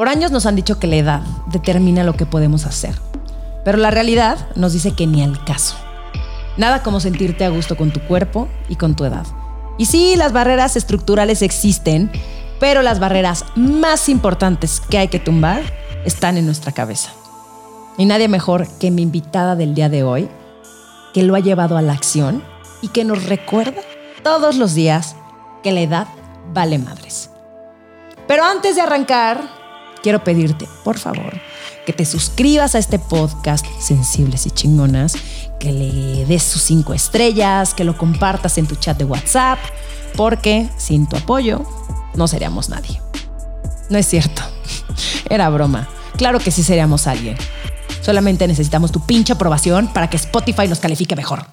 Por años nos han dicho que la edad determina lo que podemos hacer, pero la realidad nos dice que ni al caso. Nada como sentirte a gusto con tu cuerpo y con tu edad. Y sí, las barreras estructurales existen, pero las barreras más importantes que hay que tumbar están en nuestra cabeza. Y nadie mejor que mi invitada del día de hoy, que lo ha llevado a la acción y que nos recuerda todos los días que la edad vale madres. Pero antes de arrancar, quiero pedirte, por favor, que te suscribas a este podcast Sensibles y Chingonas, que le des sus cinco estrellas, que lo compartas en tu chat de WhatsApp, porque sin tu apoyo no seríamos nadie. No es cierto, era broma. Claro que sí seríamos alguien. Solamente necesitamos tu pinche aprobación para que Spotify nos califique mejor.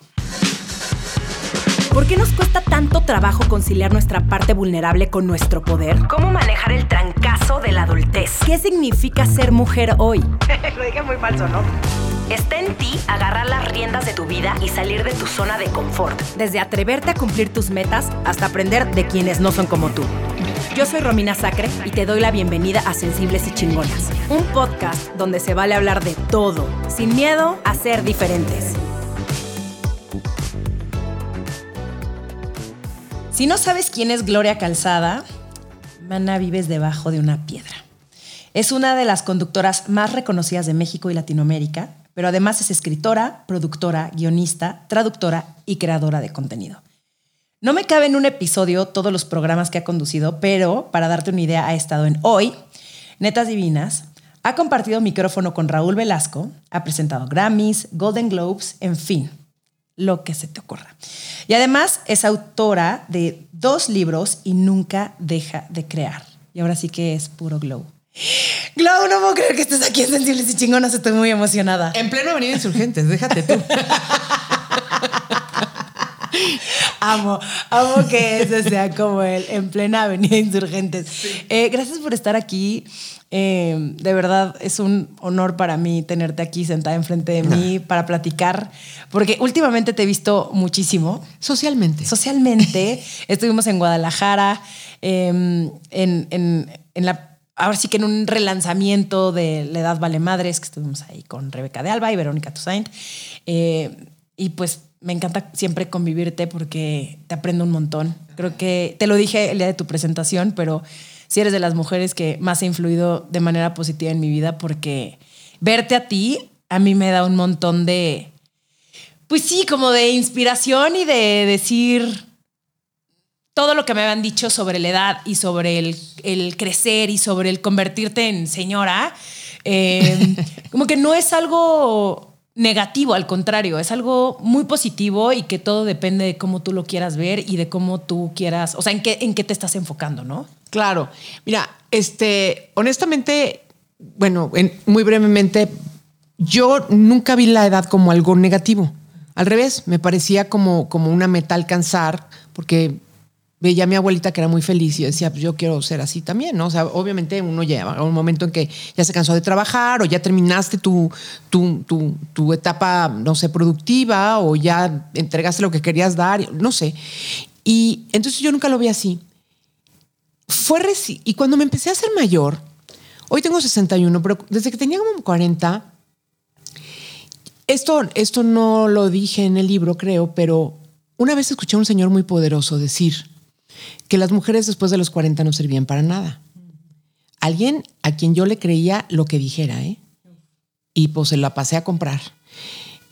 ¿Por qué nos cuesta tanto trabajo conciliar nuestra parte vulnerable con nuestro poder? ¿Cómo manejar el trancazo de la adultez? ¿Qué significa ser mujer hoy? Lo dije muy falso, ¿no? Está en ti agarrar las riendas de tu vida y salir de tu zona de confort. Desde atreverte a cumplir tus metas hasta aprender de quienes no son como tú. Yo soy Romina Sacre y te doy la bienvenida a Sensibles y Chingonas, un podcast donde se vale hablar de todo, sin miedo a ser diferentes. Si no sabes quién es Gloria Calzada, mana vives debajo de una piedra. Es una de las conductoras más reconocidas de México y Latinoamérica, pero además es escritora, productora, guionista, traductora y creadora de contenido. No me cabe en un episodio todos los programas que ha conducido, pero para darte una idea, ha estado en Hoy, Netas Divinas, ha compartido micrófono con Raúl Velasco, ha presentado Grammys, Golden Globes, en fin, lo que se te ocurra. Y además es autora de dos libros y nunca deja de crear. Y ahora sí que es puro glow. Glow, no puedo creer que estés aquí en Sensibles y Chingonas. Estoy muy emocionada. En pleno Avenida Insurgentes, déjate tú. amo, amo que ese sea como el en plena Avenida Insurgentes. Eh, gracias por estar aquí. Eh, de verdad es un honor para mí tenerte aquí sentada enfrente de mí para platicar, porque últimamente te he visto muchísimo. Socialmente. Socialmente. Estuvimos en Guadalajara, em, en, en, en la ahora sí que en un relanzamiento de La Edad Vale Madres, que estuvimos ahí con Rebeca de Alba y Verónica Toussaint. Eh, y pues me encanta siempre convivirte porque te aprendo un montón. Creo que te lo dije el día de tu presentación, pero si eres de las mujeres que más ha influido de manera positiva en mi vida porque verte a ti a mí me da un montón de, pues sí, como de inspiración y de decir todo lo que me habían dicho sobre la edad y sobre el, crecer y sobre el convertirte en señora, eh, como que no es algo negativo, al contrario, es algo muy positivo y que todo depende de cómo tú lo quieras ver y de cómo tú quieras, o sea, en qué, en qué te estás enfocando, ¿no? Claro. Mira, este, honestamente, bueno, muy brevemente, yo nunca vi la edad como algo negativo. Al revés, me parecía como, como una meta alcanzar, porque veía a mi abuelita que era muy feliz y decía, pues yo quiero ser así también, ¿no? O sea, obviamente uno llega a un momento en que ya se cansó de trabajar o ya terminaste tu, tu, tu, etapa, no sé, productiva o ya entregaste lo que querías dar, no sé. Y entonces yo nunca lo vi así. Fue y cuando me empecé a ser mayor, hoy tengo 61, pero desde que tenía como 40, esto, esto no lo dije en el libro, creo, pero una vez escuché a un señor muy poderoso decir, que las mujeres después de los 40 no servían para nada. Alguien a quien yo le creía lo que dijera, ¿eh? Y pues se la pasé a comprar.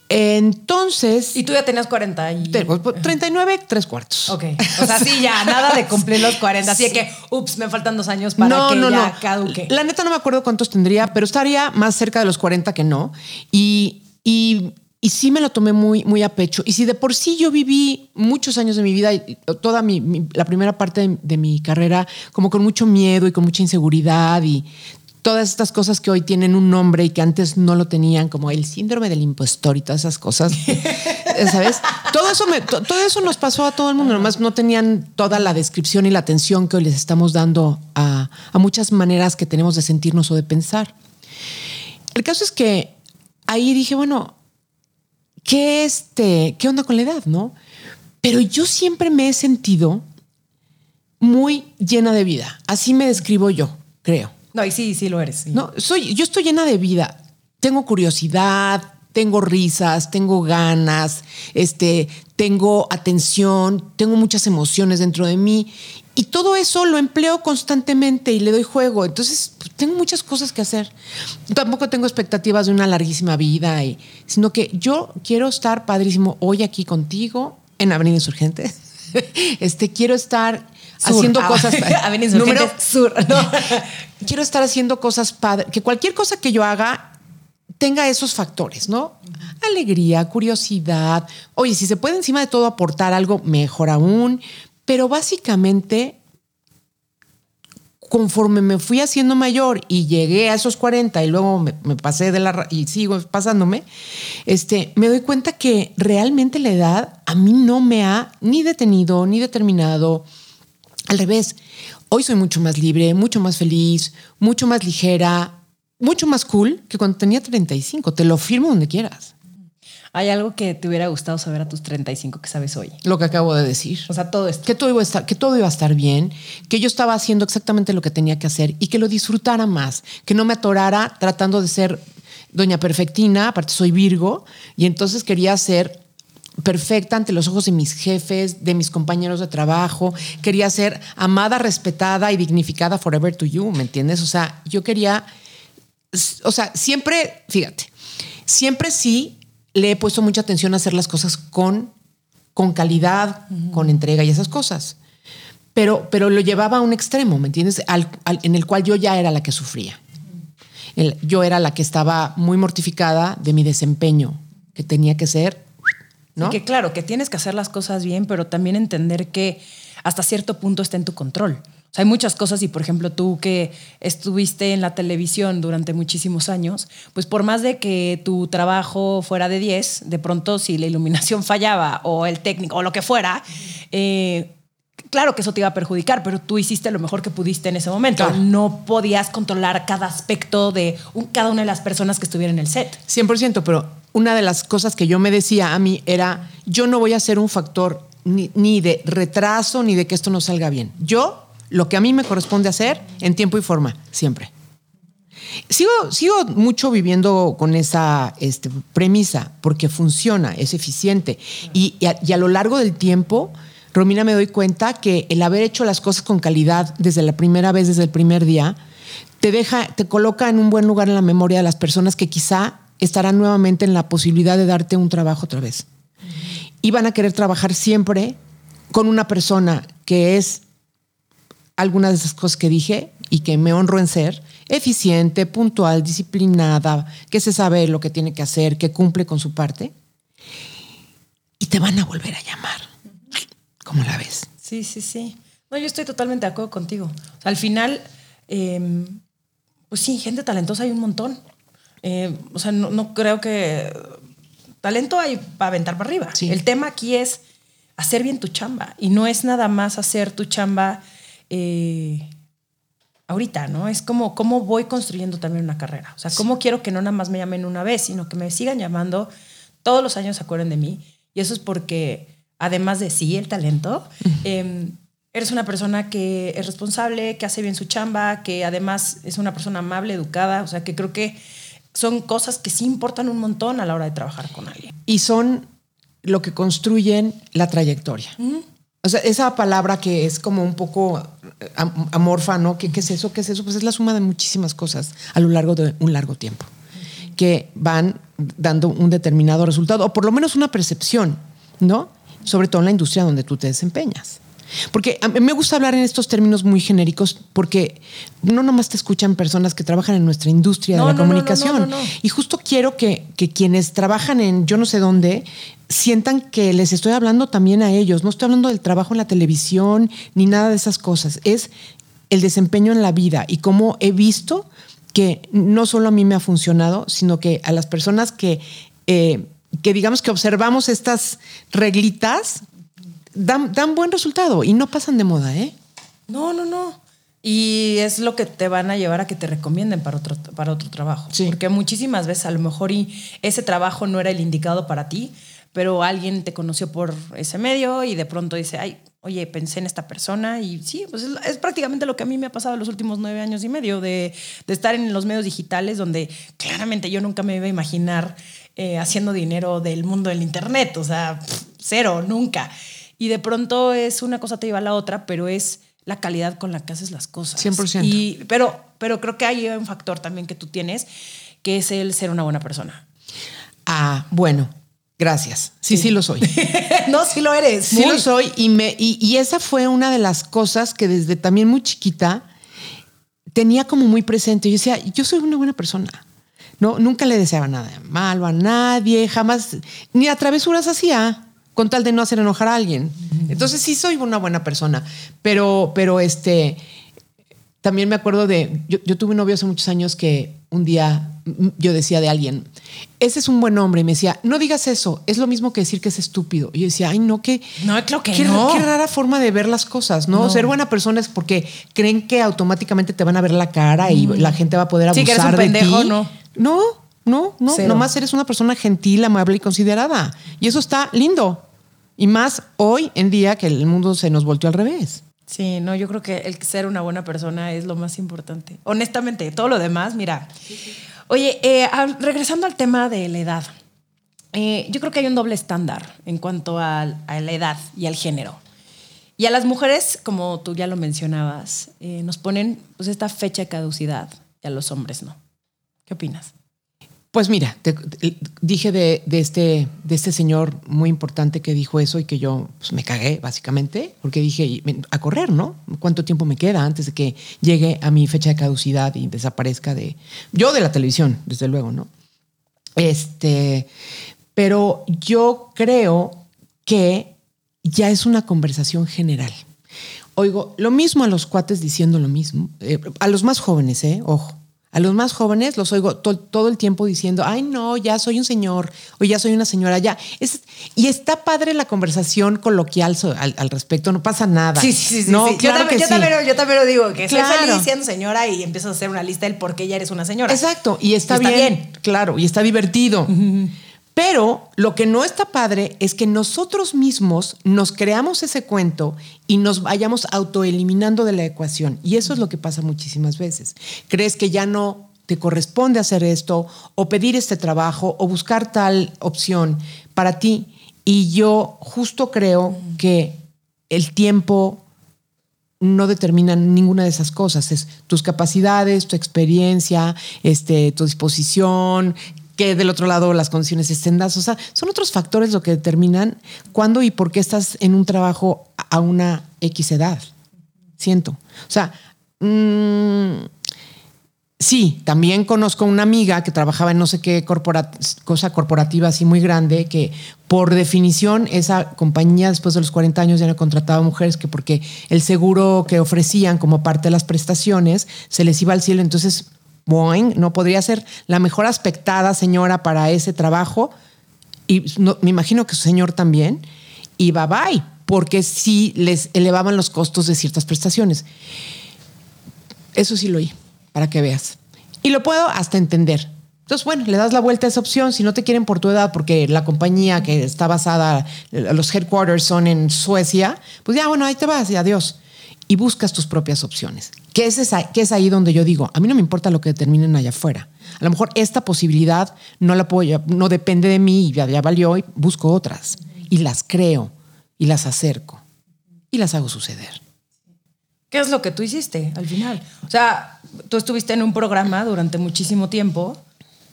Entonces. Y tú ya tenías 40 y. 39, tres cuartos. Ok. O sea, sí, ya, nada de cumplir los 40. Así que, ups, me faltan dos años para que ya caduque. La neta no me acuerdo cuántos tendría, pero estaría más cerca de los 40 que no. Y, y y sí me lo tomé muy, muy a pecho. Y si de por sí yo viví muchos años de mi vida, toda mi, la primera parte de, mi carrera, como con mucho miedo y con mucha inseguridad y todas estas cosas que hoy tienen un nombre y que antes no lo tenían, como el síndrome del impostor y todas esas cosas, ¿sabes? Todo eso, me, todo eso nos pasó a todo el mundo, nomás no tenían toda la descripción y la atención que hoy les estamos dando a, a muchas maneras que tenemos de sentirnos o de pensar. El caso es que ahí dije, bueno, ¿qué, este, ¿qué onda con la edad? ¿No? Pero yo siempre me he sentido muy llena de vida. Así me describo yo, creo. No, y sí, sí lo eres. No, soy, yo estoy llena de vida. Tengo curiosidad, tengo risas, tengo ganas, este, tengo atención, tengo muchas emociones dentro de mí y todo eso lo empleo constantemente y le doy juego. Entonces, pues, tengo muchas cosas que hacer. Tampoco tengo expectativas de una larguísima vida, y, sino que yo quiero estar padrísimo hoy aquí contigo en Avenida Insurgente. Este, quiero estar haciendo Ah, cosas. Avenida Insurgente Número- Sur. No, quiero estar haciendo cosas padres. Que cualquier cosa que yo haga tenga esos factores, ¿no? Alegría, curiosidad. Oye, si se puede encima de todo aportar algo, mejor aún. Pero básicamente, conforme me fui haciendo mayor y llegué a esos 40 y luego me, pasé de la y sigo pasándome, este, me doy cuenta que realmente la edad a mí no me ha ni detenido ni determinado. Al revés, hoy soy mucho más libre, mucho más feliz, mucho más ligera, mucho más cool que cuando tenía 35. Te lo firmo donde quieras. ¿Hay algo que te hubiera gustado saber a tus 35 que sabes hoy? Lo que acabo de decir. O sea, todo esto. que todo iba a estar, que todo iba a estar bien, que yo estaba haciendo exactamente lo que tenía que hacer y que lo disfrutara más, que no me atorara tratando de ser doña perfectina, aparte soy Virgo, y entonces quería ser perfecta ante los ojos de mis jefes, de mis compañeros de trabajo, quería ser amada, respetada y dignificada forever to you, ¿me entiendes? O sea, yo quería, o sea, siempre, fíjate, siempre sí le he puesto mucha atención a hacer las cosas con, con calidad, con entrega y esas cosas. Pero, pero lo llevaba a un extremo, ¿me entiendes? Al- al- en el cual yo ya era la que sufría. El- yo era la que estaba muy mortificada de mi desempeño, que tenía que ser, ¿no? Que claro, que tienes que hacer las cosas bien, pero también entender que hasta cierto punto está en tu control. O sea, hay muchas cosas y por ejemplo tú que estuviste en la televisión durante muchísimos años, pues por más de que tu trabajo fuera de 10, de pronto si la iluminación fallaba o el técnico o lo que fuera, eh, claro que eso te iba a perjudicar, pero tú hiciste lo mejor que pudiste en ese momento. Claro. No podías controlar cada aspecto de un- cada una de las personas que estuvieran en el set. 100%, pero una de las cosas que yo me decía a mí era, yo no voy a ser un factor ni, ni de retraso ni de que esto no salga bien. Yo, lo que a mí me corresponde hacer en tiempo y forma, siempre. Sigo, sigo mucho viviendo con esa este, premisa porque funciona, es eficiente. Y, a, y a lo largo del tiempo, Romina, me doy cuenta que el haber hecho las cosas con calidad desde la primera vez, desde el primer día, te deja, te coloca en un buen lugar en la memoria de las personas que quizá estarán nuevamente en la posibilidad de darte un trabajo otra vez. Y van a querer trabajar siempre con una persona que es algunas de esas cosas que dije y que me honro en ser, eficiente, puntual, disciplinada, que se sabe lo que tiene que hacer, que cumple con su parte, y te van a volver a llamar. ¿Cómo la ves? Sí, sí, sí. No, yo estoy totalmente de acuerdo contigo. O sea, al final, eh, pues sí, gente talentosa hay un montón. Eh, o sea, no, no creo que talento hay para aventar para arriba. Sí. El tema aquí es hacer bien tu chamba y no es nada más hacer tu chamba eh, ahorita, ¿no? Es como cómo voy construyendo también una carrera. O sea, cómo quiero que no nada más me llamen una vez, sino que me sigan llamando todos los años se acuerden de mí. Y eso es porque, además de sí, el talento, eh, eres una persona que es responsable, que hace bien su chamba, que además es una persona amable, educada. O sea, que creo que son cosas que sí importan un montón a la hora de trabajar con alguien. Y son lo que construyen la trayectoria. O sea, esa palabra que es como un poco eh, am- amorfa, ¿no? ¿Qué, ¿Qué es eso? ¿Qué es eso? Pues es la suma de muchísimas cosas a lo largo de un largo tiempo que van dando un determinado resultado, o por lo menos una percepción, ¿no? Sobre todo en la industria donde tú te desempeñas. Porque a mí me gusta hablar en estos términos muy genéricos porque no nomás te escuchan personas que trabajan en nuestra industria No, de la no, comunicación. no. Y justo quiero que, que quienes trabajan en yo no sé dónde sientan que les estoy hablando también a ellos. No estoy hablando del trabajo en la televisión ni nada de esas cosas. Es el desempeño en la vida y cómo he visto que no solo a mí me ha funcionado, sino que a las personas que, eh, que digamos que observamos estas reglitas, dan, dan buen resultado y no pasan de moda, ¿eh? No, no, no. Y es lo que te van a llevar a que te recomienden para otro, para otro trabajo. Sí. Porque muchísimas veces a lo mejor y ese trabajo no era el indicado para ti, pero alguien te conoció por ese medio y de pronto dice, ay, oye, pensé en esta persona y sí, pues es, prácticamente lo que a mí me ha pasado los últimos nueve años y medio de, estar en los medios digitales donde claramente yo nunca me iba a imaginar eh, haciendo dinero del mundo del Internet, o sea, cero, nunca. Y de pronto es una cosa te lleva a la otra, pero es la calidad con la que haces las cosas. 100%. Y, pero, pero creo que hay un factor también que tú tienes, que es el ser una buena persona. Ah, bueno, Gracias. Sí, sí, lo soy. no, sí lo eres. Sí lo soy. Y, me, y, esa fue una de las cosas que desde también muy chiquita tenía como muy presente. Yo decía, yo soy una buena persona. No, nunca le deseaba nada malo a nadie, jamás, ni a travesuras hacía con tal de no hacer enojar a alguien. Entonces sí soy una buena persona, pero, pero este, también me acuerdo de, yo, yo tuve un novio hace muchos años que un día yo decía de alguien, ese es un buen hombre. Y me decía, no digas eso, es lo mismo que decir que es estúpido. Y yo decía, ay, no, que. No, creo que qué, no. Qué rara forma de ver las cosas, ¿no? Ser buena persona es porque creen que automáticamente te van a ver la cara y la gente va a poder abusar sí, que eres un pendejo, No, no, no, no. Nomás eres una persona gentil, amable y considerada. Y eso está lindo. Y más hoy en día que el mundo se nos volteó al revés. Sí, no, yo creo que el ser una buena persona es lo más importante. Honestamente, todo lo demás, mira. Oye, eh, regresando al tema de la edad, eh, yo creo que hay un doble estándar en cuanto a, la edad y al género. Y a las mujeres, como tú ya lo mencionabas, eh, nos ponen pues, esta fecha de caducidad y a los hombres no. ¿Qué opinas? Pues mira, dije de, este, de este señor muy importante que dijo eso y que yo pues, me cagué, básicamente, porque dije, a correr, ¿no? ¿Cuánto tiempo me queda antes de que llegue a mi fecha de caducidad y desaparezca de... Yo de la televisión, desde luego, ¿no? Este, pero yo creo que ya es una conversación general. Oigo, lo mismo a los cuates diciendo lo mismo, eh, a los más jóvenes, ¿eh? Ojo a los más jóvenes los oigo todo el tiempo diciendo, ay no, ya soy un señor o ya soy una señora, ya. Es, y está padre la conversación coloquial al, respecto, no pasa nada. Sí, sí, sí. No, yo, también, yo, también, lo digo, que soy feliz siendo señora y empiezo a hacer una lista del por qué ya eres una señora. Exacto, y está, bien, Claro, y está divertido. Pero lo que no está padre es que nosotros mismos nos creamos ese cuento y nos vayamos autoeliminando de la ecuación. Y eso es lo que pasa muchísimas veces. Crees que ya no te corresponde hacer esto o pedir este trabajo o buscar tal opción para ti. Y yo justo creo que el tiempo no determina ninguna de esas cosas. Es tus capacidades, tu experiencia, este, tu disposición, que del otro lado las condiciones estén dadas. O sea, son otros factores lo que determinan cuándo y por qué estás en un trabajo a una X edad. Siento. O sea, mm, sí, también conozco una amiga que trabajaba en no sé qué cosa corporativa así muy grande, que por definición esa compañía después de los 40 años ya no contrataba mujeres que porque el seguro que ofrecían como parte de las prestaciones se les iba al cielo. Entonces Boeing no podría ser la mejor aspectada señora para ese trabajo. Y me imagino que su señor también. Y bye bye, porque sí les elevaban los costos de ciertas prestaciones. Eso sí lo oí, para que veas. Y lo puedo hasta entender. Entonces, bueno, le das la vuelta a esa opción. Si no te quieren por tu edad, porque la compañía que está basada, los headquarters son en Suecia, pues ya, bueno, ahí te vas y adiós y buscas tus propias opciones. ¿Qué es, ahí donde yo digo, a mí no me importa lo que determinen allá afuera. A lo mejor esta posibilidad no la puedo, no depende de mí y ya, ya valió y busco otras. Y las creo y las acerco y las hago suceder. ¿Qué es lo que tú hiciste al final? O sea, tú estuviste en un programa durante muchísimo tiempo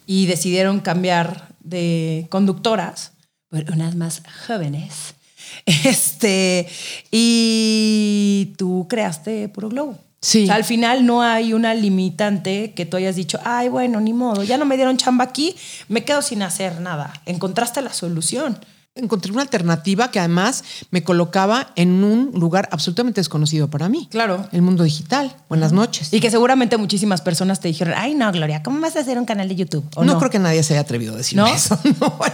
y decidieron cambiar de conductoras por unas más jóvenes Este, y tú creaste Puro Globo. Sí. al final no hay una limitante que tú hayas dicho, ay, bueno, ni modo, ya no me dieron chamba aquí, me quedo sin hacer nada. Encontraste la solución encontré una alternativa que además me colocaba en un lugar absolutamente desconocido para mí. Claro. El mundo digital. Buenas noches. Y que seguramente muchísimas personas te dijeron, ay, no, Gloria, ¿cómo vas a hacer un canal de YouTube? no, creo que nadie se haya atrevido a decir eso.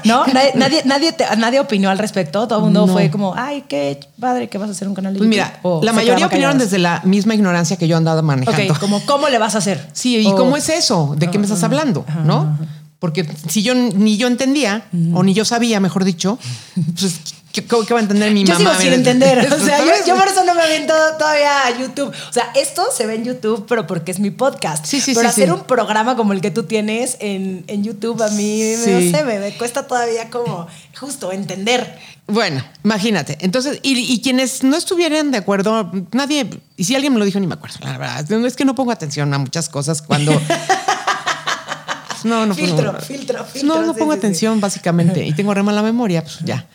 No, nadie, nadie, nadie, opinó al respecto. Todo el mundo fue como, ay, qué padre que vas a hacer un canal de pues YouTube. Mira, la mayoría opinaron desde la misma ignorancia que yo andaba manejando. Ok, como, ¿cómo le vas a hacer? Sí, ¿y cómo es eso? ¿De qué me estás hablando? ¿No? Porque si yo ni yo entendía, o ni yo sabía, mejor dicho, pues ¿Qué, va a entender mi Yo mamá? sigo sin entender. O sea, yo, yo por eso no me aviento todavía a YouTube. O sea, esto se ve en YouTube, pero porque es mi podcast. Sí, sí, pero sí, hacer un programa como el que tú tienes en, en YouTube, a mí, Sí. no sé, me, me cuesta todavía como justo entender. Bueno, imagínate. Entonces, y, y quienes no estuvieran de acuerdo, nadie, y si alguien me lo dijo, ni me acuerdo, la verdad. Es que no pongo atención a muchas cosas cuando. No, no, Filtro, no. filtro, filtro, No, no sí, pongo sí, sí. atención, básicamente. Y tengo re mala memoria, pues ya.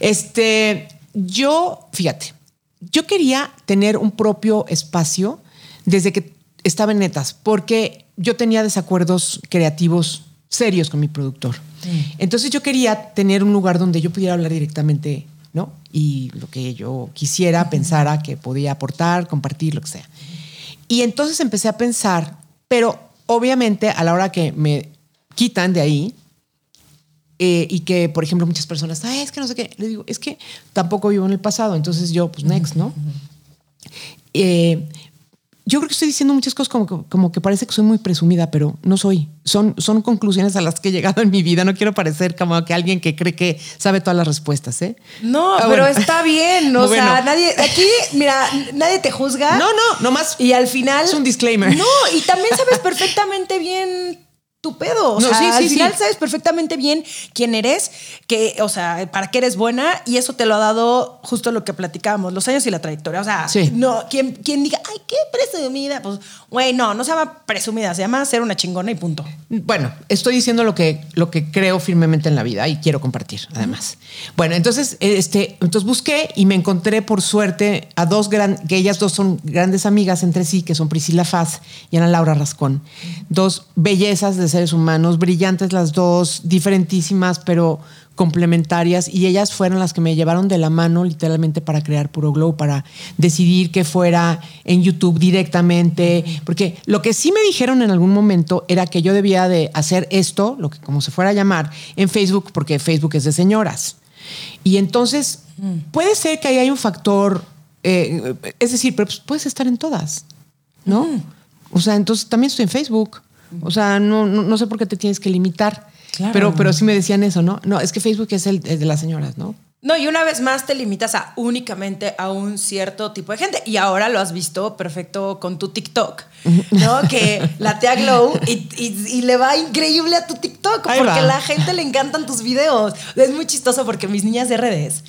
Este, yo, fíjate, yo quería tener un propio espacio desde que estaba en netas, porque yo tenía desacuerdos creativos serios con mi productor. Entonces yo quería tener un lugar donde yo pudiera hablar directamente, ¿no? Y lo que yo quisiera, pensara que podía aportar, compartir, lo que sea. Y entonces empecé a pensar, pero obviamente a la hora que me quitan de ahí, eh, y que, por ejemplo, muchas personas, "Ay, es que no sé qué, le digo, es que tampoco vivo en el pasado, entonces yo, pues, next, ¿no? Eh, yo creo que estoy diciendo muchas cosas como que, como que parece que soy muy presumida, pero no soy. Son, son conclusiones a las que he llegado en mi vida. No quiero parecer como que alguien que cree que sabe todas las respuestas, ¿eh? No, Ah, pero bueno. está bien. O Bueno. sea, nadie, aquí, mira, nadie te juzga. No, no, nomás Y al final. es un disclaimer. No, y también sabes perfectamente bien tu pedo. O No, sea, sí, sí, al sí. final sabes perfectamente bien quién eres, que, o sea, para qué eres buena, y eso te lo ha dado justo lo que platicábamos, los años y la trayectoria. O sea, no, quien, quien diga, ay, qué presumida, pues, güey, no, no se llama presumida, se llama ser una chingona y punto. Bueno, estoy diciendo lo que, lo que creo firmemente en la vida y quiero compartir, además. Bueno, entonces, este, entonces busqué y me encontré por suerte a dos gran, que ellas dos son grandes amigas entre sí, que son Priscila Faz y Ana Laura Rascón. Dos bellezas de seres humanos, brillantes las dos, diferentísimas, pero complementarias y ellas fueron las que me llevaron de la mano literalmente para crear Puro Glow, para decidir que fuera en YouTube directamente, porque lo que sí me dijeron en algún momento era que yo debía de hacer esto, lo que como se fuera a llamar, en Facebook, porque Facebook es de señoras. Y entonces puede ser que ahí hay un factor, eh, es decir, pero pues puedes estar en todas, ¿no? O sea, entonces también estoy en Facebook. O sea, no, no, no sé por qué te tienes que limitar. Claro. Pero, pero sí me decían eso, ¿no? No, es que Facebook es el, el de las señoras, ¿no? No, y una vez más te limitas a únicamente a un cierto tipo de gente. Y ahora lo has visto perfecto con tu TikTok, ¿no? que la tía Glow y, y- y le va increíble a tu TikTok Ahí porque a la gente le encantan tus videos. Es muy chistoso porque mis niñas de redes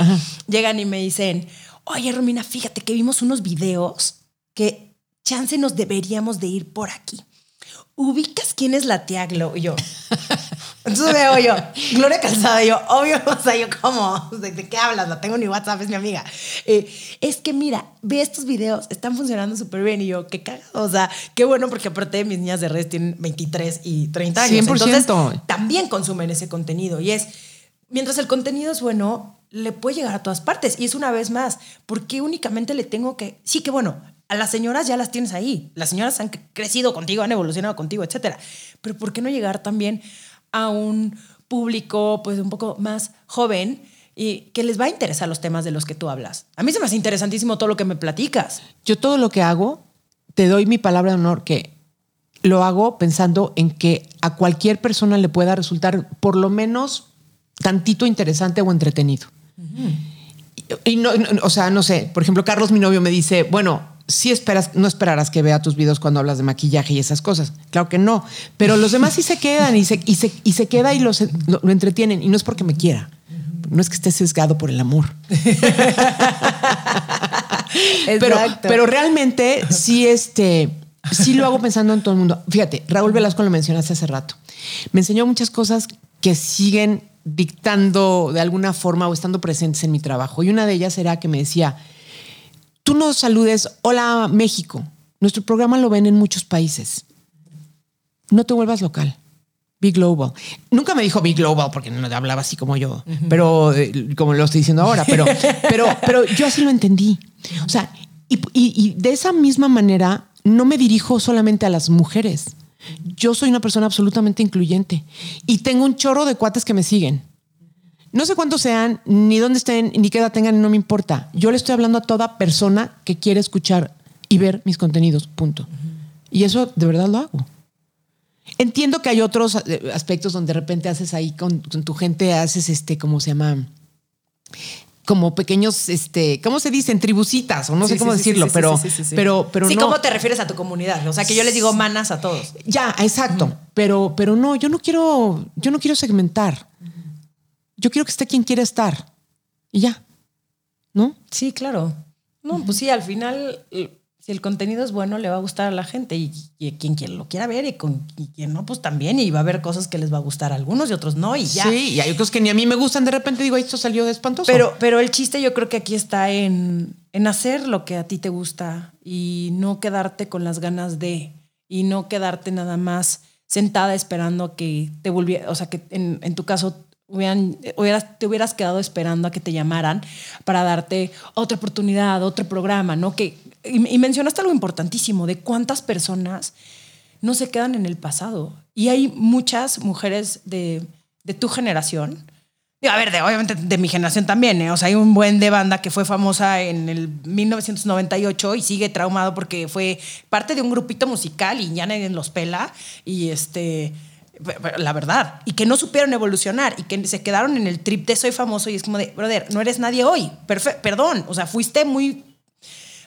llegan y me dicen, oye, Romina, fíjate que vimos unos videos que chance nos deberíamos de ir por aquí. ¿Ubicas quién es la tía Glow? Y yo, entonces veo yo, Gloria Calzada, yo, obvio, o sea, yo como, ¿de, de qué hablas? La tengo en mi WhatsApp, es mi amiga. Eh, es que mira, ve estos videos, están funcionando súper bien. Y yo, qué cagado, o sea, qué bueno, porque aparte mis niñas de redes tienen 23 y 30 años. 100%. Entonces, también consumen ese contenido. Y es, mientras el contenido es bueno, le puede llegar a todas partes. Y es una vez más, ¿por qué únicamente le tengo que... Sí, que bueno, a las señoras ya las tienes ahí. Las señoras han cre- crecido contigo, han evolucionado contigo, etcétera. Pero ¿por qué no llegar también a un público pues un poco más joven y que les va a interesar los temas de los que tú hablas? A mí se me hace interesantísimo todo lo que me platicas. Yo todo lo que hago, te doy mi palabra de honor que lo hago pensando en que a cualquier persona le pueda resultar por lo menos tantito interesante o entretenido. Y no, no, o sea, no sé, por ejemplo, Carlos, mi novio, me dice, bueno, sí esperas, no esperarás que vea tus videos cuando hablas de maquillaje y esas cosas. Claro que no, pero los demás sí se quedan y se, y se, y se queda y los, lo, lo entretienen. Y no es porque me quiera, no es que esté sesgado por el amor. pero, pero realmente sí, este, sí lo hago pensando en todo el mundo. Fíjate, Raúl Velasco lo mencionaste hace rato. Me enseñó muchas cosas que siguen dictando de alguna forma o estando presentes en mi trabajo. Y una de ellas era que me decía, tú no saludes, hola México. Nuestro programa lo ven en muchos países. No te vuelvas local. Be global. Nunca me dijo be global porque no hablaba así como yo, pero eh, como lo estoy diciendo ahora, pero, pero, pero yo así lo entendí. O sea, y, y- y de esa misma manera no me dirijo solamente a las mujeres. Yo soy una persona absolutamente incluyente y tengo un chorro de cuates que me siguen. No sé cuántos sean, ni dónde estén, ni qué edad tengan, no me importa. Yo le estoy hablando a toda persona que quiere escuchar y ver mis contenidos, punto. Y eso de verdad lo hago. Entiendo que hay otros eh, aspectos donde de repente haces ahí con, con tu gente, haces este, ¿cómo se llama? como pequeños, este, ¿cómo se dicen? Tribucitas, o no Sí, sé cómo sí, decirlo, sí, pero, sí, sí, sí. pero, pero sí, no. ¿cómo te refieres a tu comunidad? O sea, que yo les digo manas a todos. Ya, exacto. Pero, pero no, yo no quiero, yo no quiero segmentar. Yo quiero que esté quien quiera estar. Y ya. ¿No? Sí, claro. No, pues sí, al final, si el contenido es bueno, le va a gustar a la gente y, y quien, quien lo quiera ver y, con, y quien no, pues también. Y va a haber cosas que les va a gustar a algunos y otros no, y ya. Sí, y hay cosas que ni a mí me gustan. De repente digo, "Ay, esto salió de espantoso. Pero, pero el chiste yo creo que aquí está en, en hacer lo que a ti te gusta y no quedarte con las ganas de y no quedarte nada más sentada esperando a que te volviera, o sea, que en, en tu caso hubieran, hubieras, te hubieras quedado esperando a que te llamaran para darte otra oportunidad, otro programa, ¿no? Que, y, mencionaste algo importantísimo de cuántas personas no se quedan en el pasado. Y hay muchas mujeres de, de tu generación. A ver, de, obviamente de mi generación también. ¿eh? O sea, hay un buen de banda que fue famosa en el 1998 y sigue traumado porque fue parte de un grupito musical y ya nadie los pela. Y este, la verdad, y que no supieron evolucionar y que se quedaron en el trip de soy famoso y es como de, brother, no eres nadie hoy. Perfe- perdón, o sea, fuiste muy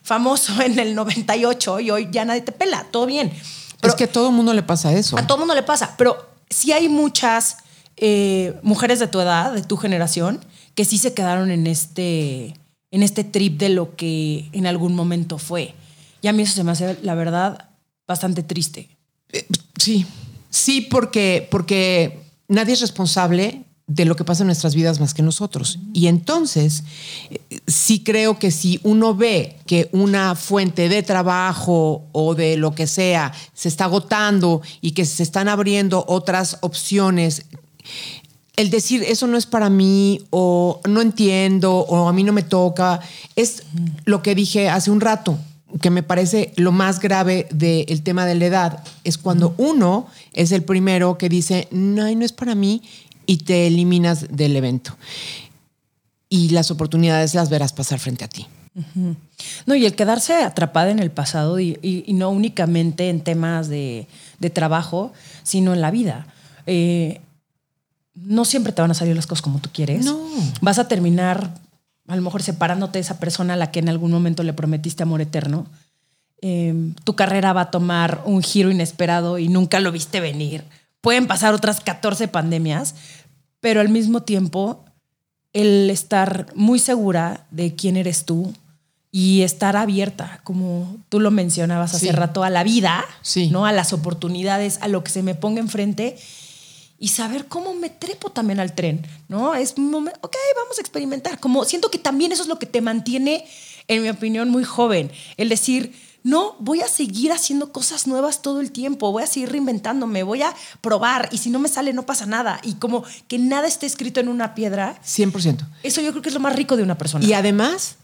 famoso en el 98 y hoy ya nadie te pela, todo bien. Pero es que a todo el mundo le pasa eso. a todo mundo le pasa, pero sí hay muchas eh, mujeres de tu edad, de tu generación, que sí se quedaron en este, en este trip de lo que en algún momento fue. Y a mí eso se me hace, la verdad, bastante triste. Sí, sí, porque, porque nadie es responsable de lo que pasa en nuestras vidas más que nosotros. Y entonces, sí creo que si uno ve que una fuente de trabajo o de lo que sea se está agotando y que se están abriendo otras opciones, el decir eso no es para mí o no entiendo o a mí no me toca, es lo que dije hace un rato que me parece lo más grave del tema de la edad, es cuando uno es el primero que dice, no, no es para mí y te eliminas del evento. Y las oportunidades las verás pasar frente a ti. No, y el quedarse atrapada en el pasado y, y- y no únicamente en temas de, de trabajo, sino en la vida. Eh, no siempre te van a salir las cosas como tú quieres. No. Vas a terminar, a lo mejor, separándote de esa persona a la que en algún momento le prometiste amor eterno. Eh, tu carrera va a tomar un giro inesperado y nunca lo viste venir. Pueden pasar otras 14 pandemias, pero al mismo tiempo el estar muy segura de quién eres tú y estar abierta, como tú lo mencionabas hace Sí. rato, a la vida, Sí. ¿no? A las oportunidades, a lo que se me ponga enfrente y saber cómo me trepo también al tren, ¿no? Es un momento, ok, vamos a experimentar. Como siento que también eso es lo que te mantiene, en mi opinión, muy joven. El decir, no, voy a seguir haciendo cosas nuevas todo el tiempo, voy a seguir reinventándome, voy a probar y si no me sale no pasa nada. Y como que nada esté escrito en una piedra, 100%. eso yo creo que es lo más rico de una persona. Y además,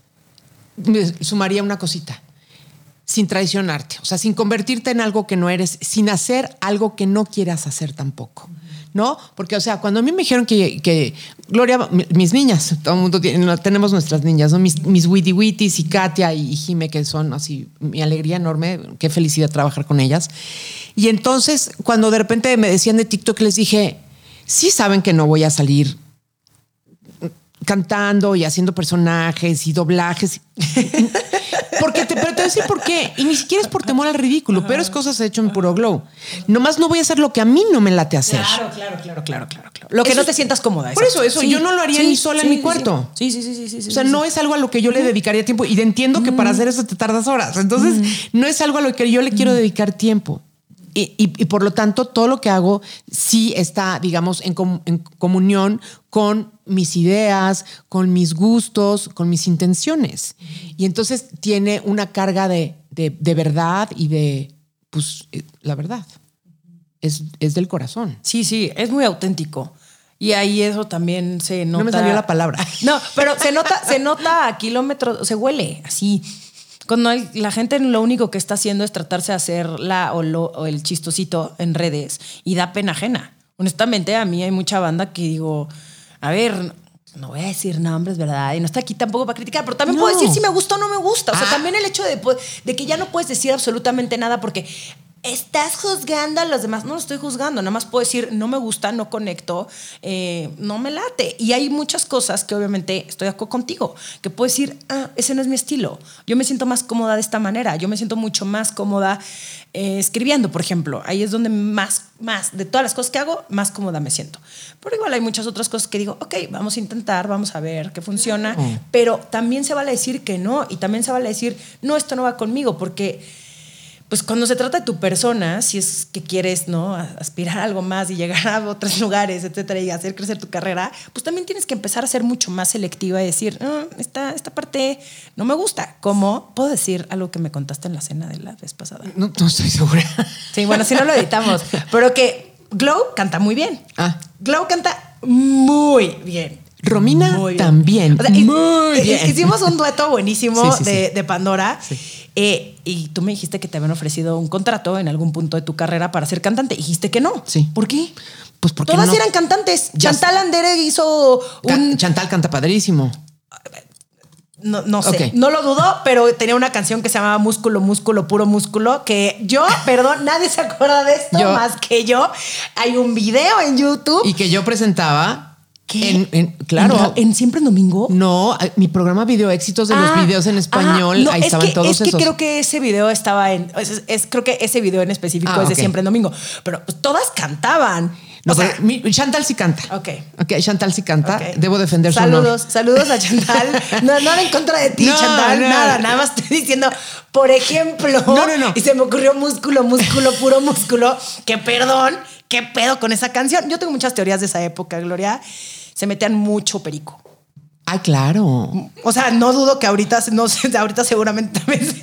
me sumaría una cosita, sin traicionarte, o sea, sin convertirte en algo que no eres, sin hacer algo que no quieras hacer tampoco. ¿No? Porque, o sea, cuando a mí me dijeron que, Gloria, mi- mis niñas, todo el mundo tiene, tenemos nuestras niñas, ¿no? Mis, mis Witty Witties y Katia y Jime, que son así, mi alegría enorme, qué felicidad trabajar con ellas. Y entonces, cuando de repente me decían de TikTok, les dije, sí saben que no voy a salir cantando y haciendo personajes y doblajes. Porque te, pero te voy a decir por qué. Y ni siquiera es por temor al ridículo, pero es cosas hecho en puro glow. Nomás no voy a hacer lo que a mí no me late hacer. Claro, claro, claro, claro, claro. claro. Lo que Eso no es- te sientas cómoda. Por eso, eso, yo no lo haría ni sola en mi cuarto. Sí, sí, sí, sí, O sea, no es algo a lo que yo le dedicaría tiempo. Y entiendo que para hacer eso te tardas horas. Entonces, no es algo a lo que yo le quiero dedicar tiempo. Y, y- y por lo tanto, todo lo que hago sí está, digamos, en, com- en comunión con mis ideas, con mis gustos, con mis intenciones. Y entonces tiene una carga de, de- de verdad y de, pues, eh, la verdad. Es, es del corazón. Sí, sí, es muy auténtico. Y ahí eso también se nota. No me salió la palabra. No, pero se nota, se nota a kilómetros, se huele así. Cuando hay- la gente lo único que está haciendo es tratarse de hacer la o, lo- o el chistosito en redes y da pena ajena. Honestamente, a mí hay mucha banda que digo, a ver, no voy a decir nombres, ¿verdad? Y no está aquí tampoco para criticar, pero también puedo decir si me gusta o no me gusta. O sea, Ah. también el hecho de, de que ya no puedes decir absolutamente nada porque estás juzgando a los demás. No lo estoy juzgando, nada más puedo decir, no me gusta, no conecto, eh, no me late. Y hay muchas cosas que obviamente estoy acuerdo contigo, que puedo decir, ah, ese no es mi estilo. Yo me siento más cómoda de esta manera, yo me siento mucho más cómoda eh, escribiendo, por ejemplo. Ahí es donde más, más, de todas las cosas que hago, más cómoda me siento. Pero igual hay muchas otras cosas que digo, ok, vamos a intentar, vamos a ver qué funciona, pero también se vale decir que no y también se vale decir, no, esto no va conmigo, porque pues cuando se trata de tu persona, si es que quieres, ¿no? Aspirar a algo más y llegar a otros lugares, etcétera, y hacer crecer tu carrera, pues también tienes que empezar a ser mucho más selectiva y decir, ah, esta, esta parte no me gusta. ¿Cómo? ¿Puedo decir algo que me contaste en la cena de la vez pasada? No, no estoy segura. Sí, bueno, si no lo editamos. pero que Glow canta muy bien. Ah. Glow canta muy bien. Romina también. muy bien. Hicimos un dueto buenísimo de, de, Pandora. Eh, y tú me dijiste que te habían ofrecido un contrato en algún punto de tu carrera para ser cantante. Dijiste que no. Sí. ¿Por qué? Pues porque Todas eran cantantes. Chantal Andere hizo un... Chantal canta padrísimo. No, no sé, no lo dudo, pero tenía una canción que se llamaba Músculo, Músculo, Puro Músculo, que yo, perdón, nadie se acuerda de esto más que yo. Hay un video en YouTube. Y que yo presentaba ¿Qué? En, claro. ¿En, Siempre en Domingo? No, mi programa Video Éxitos de los ah, videos en español, ahí estaban todos es que creo que ese video estaba en. Es, creo que ese video en específico ah, es de Siempre en Domingo. Pero pues, todas cantaban. No, o Chantal sí canta. Ok. Ok, Chantal sí canta. Debo defender saludos, su Saludos a Chantal. no, nada en contra de ti, Chantal. Nada, nada más estoy diciendo, por ejemplo. No, no, no. Y se me ocurrió músculo, músculo, puro músculo. Que perdón, qué pedo con esa canción. Yo tengo muchas teorías de esa época, Gloria se metían mucho perico. Ay, claro. O sea, no dudo que ahorita, no sé, ahorita seguramente también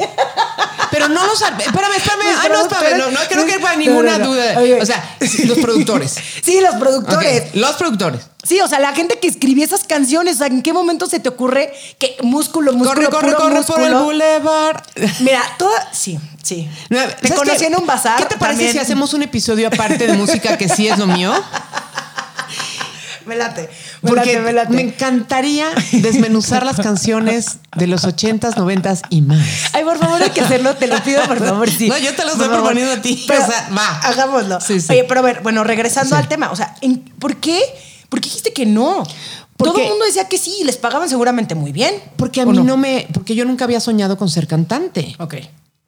Pero no los. Espérame, espérame. Ay, no, espérame. No, no creo que ninguna duda. O sea, los productores. Sí, los productores. Los productores. Sí, o sea, la gente que escribía esas canciones, ¿en qué momento se te ocurre que músculo, músculo, corre, corre, corre por el boulevard? Mira, toda. Sí, sí. Te conocí en un bazar. ¿Qué te parece si hacemos un episodio aparte de música que sí es lo mío? me late. Porque me, late, me encantaría desmenuzar las canciones de los ochentas, noventas y más. Ay, por favor, hay que hacerlo, te lo pido, por favor, sí. No, yo te lo estoy proponiendo a ti. Pero, o sea, va. Hagámoslo. Sí, sí. Oye, pero a ver, bueno, regresando al tema, o sea, ¿por qué? ¿Por qué dijiste que no? Todo el mundo decía que sí, les pagaban seguramente muy bien. Porque a mí no? me. Porque yo nunca había soñado con ser cantante. Ok.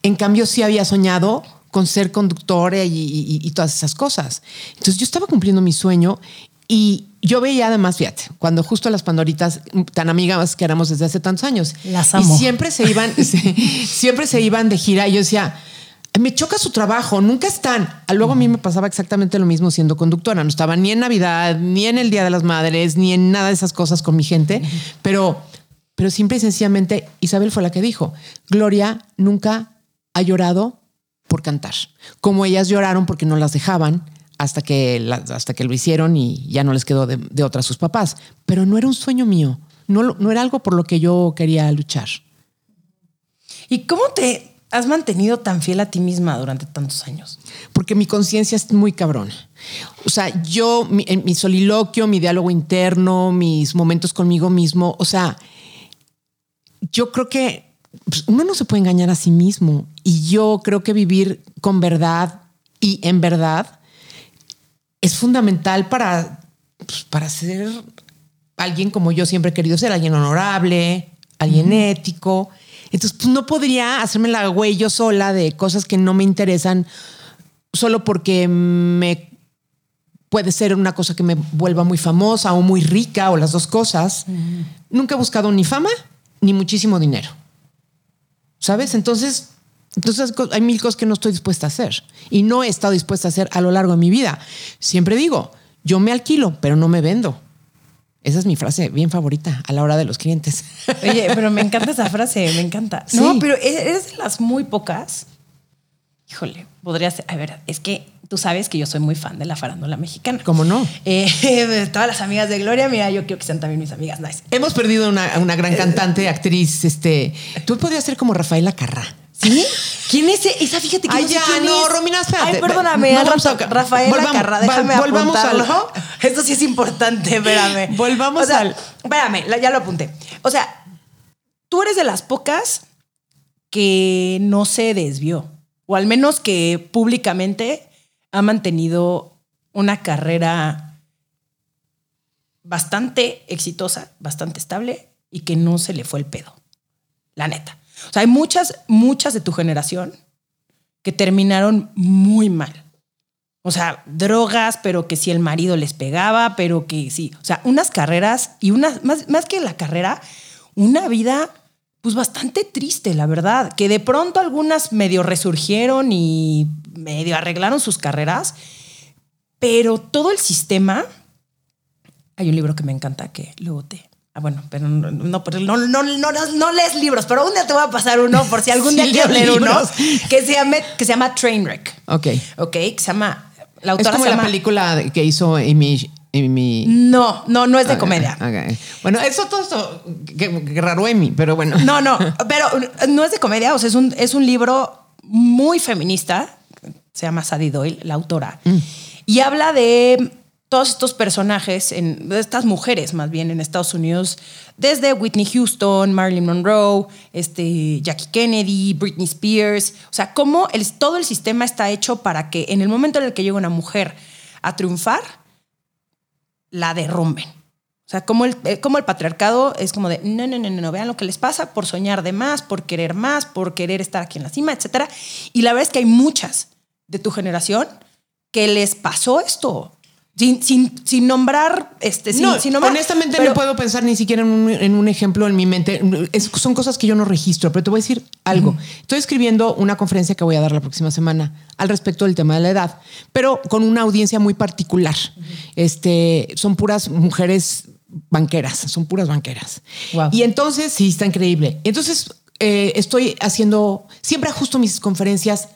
En cambio, sí había soñado con ser conductora y, y, todas esas cosas. Entonces yo estaba cumpliendo mi sueño y yo veía además, fíjate, cuando justo las Pandoritas, tan amigas que éramos desde hace tantos años, las amo. Y siempre se iban, siempre se iban de gira. Y yo decía, me choca su trabajo, nunca están. Luego a mí me pasaba exactamente lo mismo siendo conductora. No estaba ni en Navidad, ni en el Día de las Madres, ni en nada de esas cosas con mi gente. Pero, pero simple y sencillamente, Isabel fue la que dijo, Gloria nunca ha llorado por cantar, como ellas lloraron porque no las dejaban hasta que, hasta que lo hicieron y ya no les quedó de, de otra a sus papás. Pero no era un sueño mío, no, no era algo por lo que yo quería luchar. ¿Y cómo te has mantenido tan fiel a ti misma durante tantos años? Porque mi conciencia es muy cabrona. O sea, yo, mi, mi soliloquio, mi diálogo interno, mis momentos conmigo mismo, o sea, yo creo que pues, uno no se puede engañar a sí mismo. Y yo creo que vivir con verdad y en verdad es fundamental para, pues, para ser alguien como yo siempre he querido ser, alguien honorable, alguien ético. Entonces, pues no podría hacerme la güey yo sola de cosas que no me interesan solo porque me puede ser una cosa que me vuelva muy famosa o muy rica o las dos cosas. Nunca he buscado ni fama ni muchísimo dinero. ¿Sabes? Entonces, entonces hay mil cosas que no estoy dispuesta a hacer y no he estado dispuesta a hacer a lo largo de mi vida. Siempre digo, yo me alquilo, pero no me vendo. Esa es mi frase bien favorita a la hora de los clientes. Oye, pero me encanta esa frase, me encanta. No, pero e-, eres de las muy pocas. Híjole, podría ser. A ver, es que tú sabes que yo soy muy fan de la farándula mexicana. ¿Cómo no? Eh, todas las amigas de Gloria, mira, yo quiero que sean también mis amigas. Nice. Hemos perdido una, una gran cantante, actriz. Este, tú podrías ser como Rafaela Carrá. ¿Sí? ¿Quién es esa? Fíjate que Ay, no ya, no, Romina, espérate. Ay, perdóname, no, Rafael Carra, déjame volvamos apuntarlo. Esto sí es importante, espérame. volvamos al... Espérame, ya lo apunté. O sea, tú eres de las pocas que no se desvió. o al menos que públicamente ha mantenido una carrera bastante exitosa, bastante estable y que no se le fue el pedo. La neta. O sea, hay muchas, muchas de tu generación que terminaron muy mal. O sea, drogas, pero que si el marido les pegaba, pero que sí. O sea, unas carreras y unas, más, más que la carrera, una vida pues bastante triste, la verdad. Que de pronto algunas medio resurgieron y medio arreglaron sus carreras, pero todo el sistema. Hay un libro que me encanta que luego te, Ah, bueno, pero no, no, no, no, lees libros, pero un día te voy a pasar uno por si algún día quieres leer uno que se, llama, que se llama Trainwreck. Ok. Ok, que se llama. La autora es como la película que hizo Amy. No, no, no es de comedia. Bueno, eso todo esto, que, raro Amy, pero bueno. No, no, pero no es de comedia, o sea, es un, es un libro muy feminista, se llama Sadie Doyle, la autora, mm. y habla de todos estos personajes, estas mujeres más bien en Estados Unidos, desde Whitney Houston, Marilyn Monroe, este, Jackie Kennedy, Britney Spears, o sea, cómo el, todo el sistema está hecho para que en el momento en el que llega una mujer a triunfar, la derrumben. O sea, como el, eh, como el patriarcado es como de, no, no, no, no, vean lo que les pasa por soñar de más, por querer más, por querer estar aquí en la cima, etc. Y la verdad es que hay muchas de tu generación que les pasó esto. Sin, sin, nombrar, este, sin, no, sin honestamente no puedo pensar ni siquiera en un, ejemplo en mi mente. son cosas que yo no registro, pero te voy a decir algo. Estoy escribiendo una conferencia que voy a dar la próxima semana al respecto del tema de la edad, pero con una audiencia muy particular. Este, son puras mujeres banqueras, son puras banqueras. Y entonces, sí, está increíble. Entonces, eh, estoy haciendo, siempre ajusto mis conferencias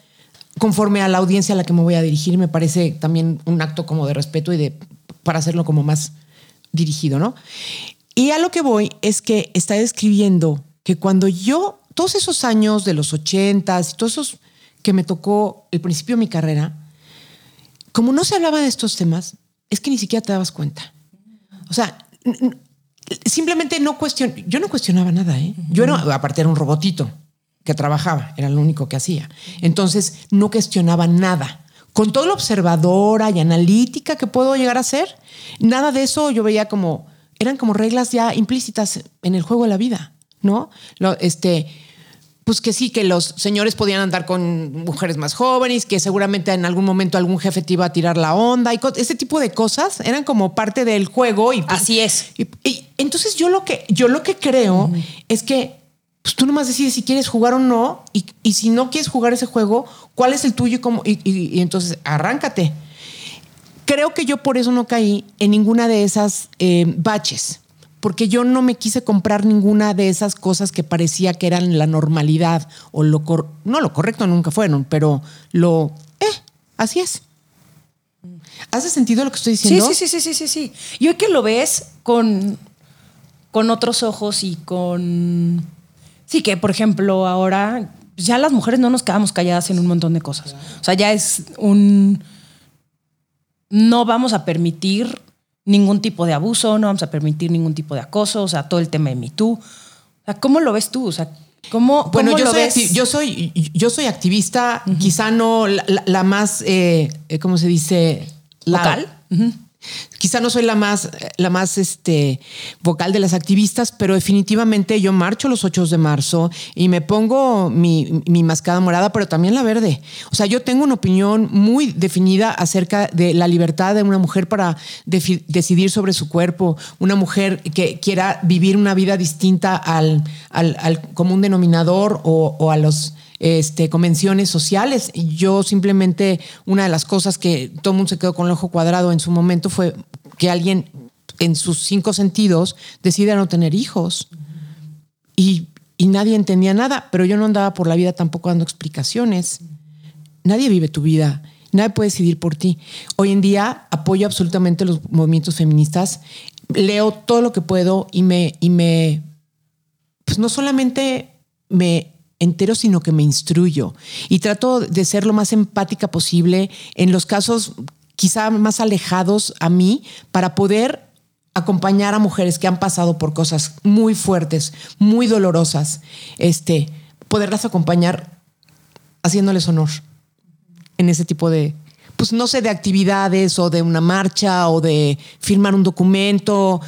conforme a la audiencia a la que me voy a dirigir, me parece también un acto como de respeto y de para hacerlo como más dirigido, ¿no? Y a lo que voy es que está describiendo que cuando yo, todos esos años de los ochentas y todos esos que me tocó el principio de mi carrera, como no se hablaba de estos temas, es que ni siquiera te dabas cuenta. O sea, simplemente no cuestion, yo no cuestionaba nada, ¿eh? Yo era, aparte era un robotito que trabajaba, era lo único que hacía. Entonces no cuestionaba nada. Con todo lo observadora y analítica que puedo llegar a ser, nada de eso yo veía como, eran como reglas ya implícitas en el juego de la vida, ¿no? Lo, este, pues que sí, que los señores podían andar con mujeres más jóvenes, que seguramente en algún momento algún jefe te iba a tirar la onda y ese tipo de cosas eran como parte del juego. Y, Así es. Y, entonces yo lo que, yo lo que creo es que pues tú nomás decides si quieres jugar o no, y, si no quieres jugar ese juego, cuál es el tuyo y, cómo, y, entonces arráncate. Creo que yo por eso no caí en ninguna de esas eh, baches, porque yo no me quise comprar ninguna de esas cosas que parecía que eran la normalidad o lo no lo correcto nunca fueron, pero lo eh, así es. ¿Hace sentido lo que estoy diciendo? Sí, sí, sí, sí, sí, sí. Y hoy que lo ves con, con otros ojos y con Sí, que por ejemplo ahora ya las mujeres no nos quedamos calladas en un montón de cosas. O sea, ya es un... No vamos a permitir ningún tipo de abuso, no vamos a permitir ningún tipo de acoso, o sea, todo el tema de MeToo. O sea, ¿cómo lo ves tú? O sea, ¿cómo, bueno, yo lo soy ves? yo soy yo soy activista, quizá no la, más, eh, ¿cómo se dice? Local. Quizá no soy la más, la más este, vocal de las activistas, pero definitivamente yo marcho los 8 de marzo y me pongo mi, mi, mascada morada, pero también la verde. O sea, yo tengo una opinión muy definida acerca de la libertad de una mujer para decidir sobre su cuerpo, una mujer que quiera vivir una vida distinta al, al, al común denominador o, o a los este, convenciones sociales. Yo simplemente, una de las cosas que todo el mundo se quedó con el ojo cuadrado en su momento fue que alguien en sus cinco sentidos decida no tener hijos. Y, nadie entendía nada, pero yo no andaba por la vida tampoco dando explicaciones. Nadie vive tu vida. Nadie puede decidir por ti. Hoy en día apoyo absolutamente los movimientos feministas. Leo todo lo que puedo y me, y me, pues no solamente me entero, sino que me instruyo. Y trato de ser lo más empática posible en los casos quizá más alejados a mí para poder acompañar a mujeres que han pasado por cosas muy fuertes, muy dolorosas, este, poderlas acompañar haciéndoles honor en ese tipo de, pues no sé, de actividades o de una marcha o de firmar un documento.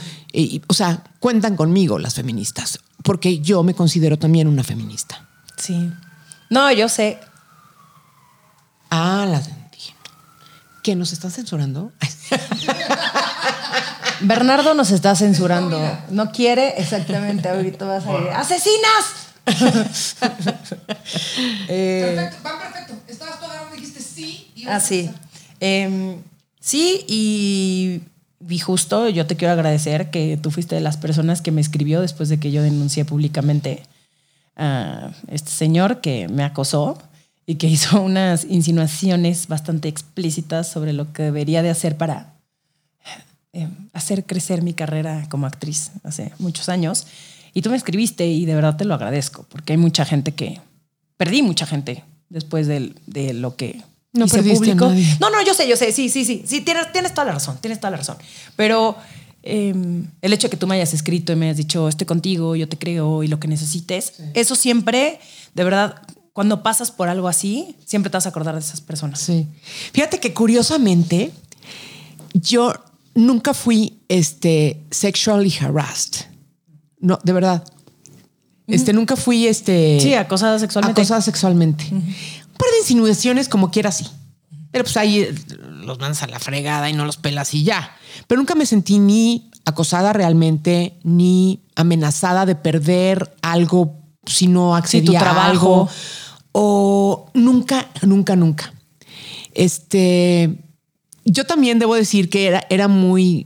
O sea, cuentan conmigo las feministas, porque yo me considero también una feminista. Sí. No, yo sé. Ah, las ¿Que nos están censurando? Bernardo nos está censurando. No quiere exactamente. Ahorita vas a ir. ¡Asesinas! eh, perfecto, va perfecto. Estabas toda hora, dijiste sí. Y ah, sí. Eh, sí, y, y justo yo te quiero agradecer que tú fuiste de las personas que me escribió después de que yo denuncié públicamente a este señor que me acosó y que hizo unas insinuaciones bastante explícitas sobre lo que debería de hacer para eh, hacer crecer mi carrera como actriz hace muchos años. Y tú me escribiste y de verdad te lo agradezco, porque hay mucha gente que... Perdí mucha gente después de, de lo que no hice público. No, no, yo sé, yo sé, sí, sí, sí, sí, tienes, tienes toda la razón, tienes toda la razón. Pero em, el hecho de que tú me hayas escrito y me hayas dicho, estoy contigo, yo te creo y lo que necesites, eso siempre, de verdad, cuando pasas por algo así, siempre te vas a acordar de esas personas. Sí. Fíjate que curiosamente, yo nunca fui este, sexually harassed. No, de verdad. Este, nunca fui este. Sí, acosada sexualmente. Acosada sexualmente. Un par de insinuaciones, como quiera, sí. Pero pues ahí eh, los mandas a la fregada y no los pelas y ya. Pero nunca me sentí ni acosada realmente, ni amenazada de perder algo si no accedía tu trabajo. a algo o nunca, nunca, nunca. Este, yo también debo decir que era, era muy,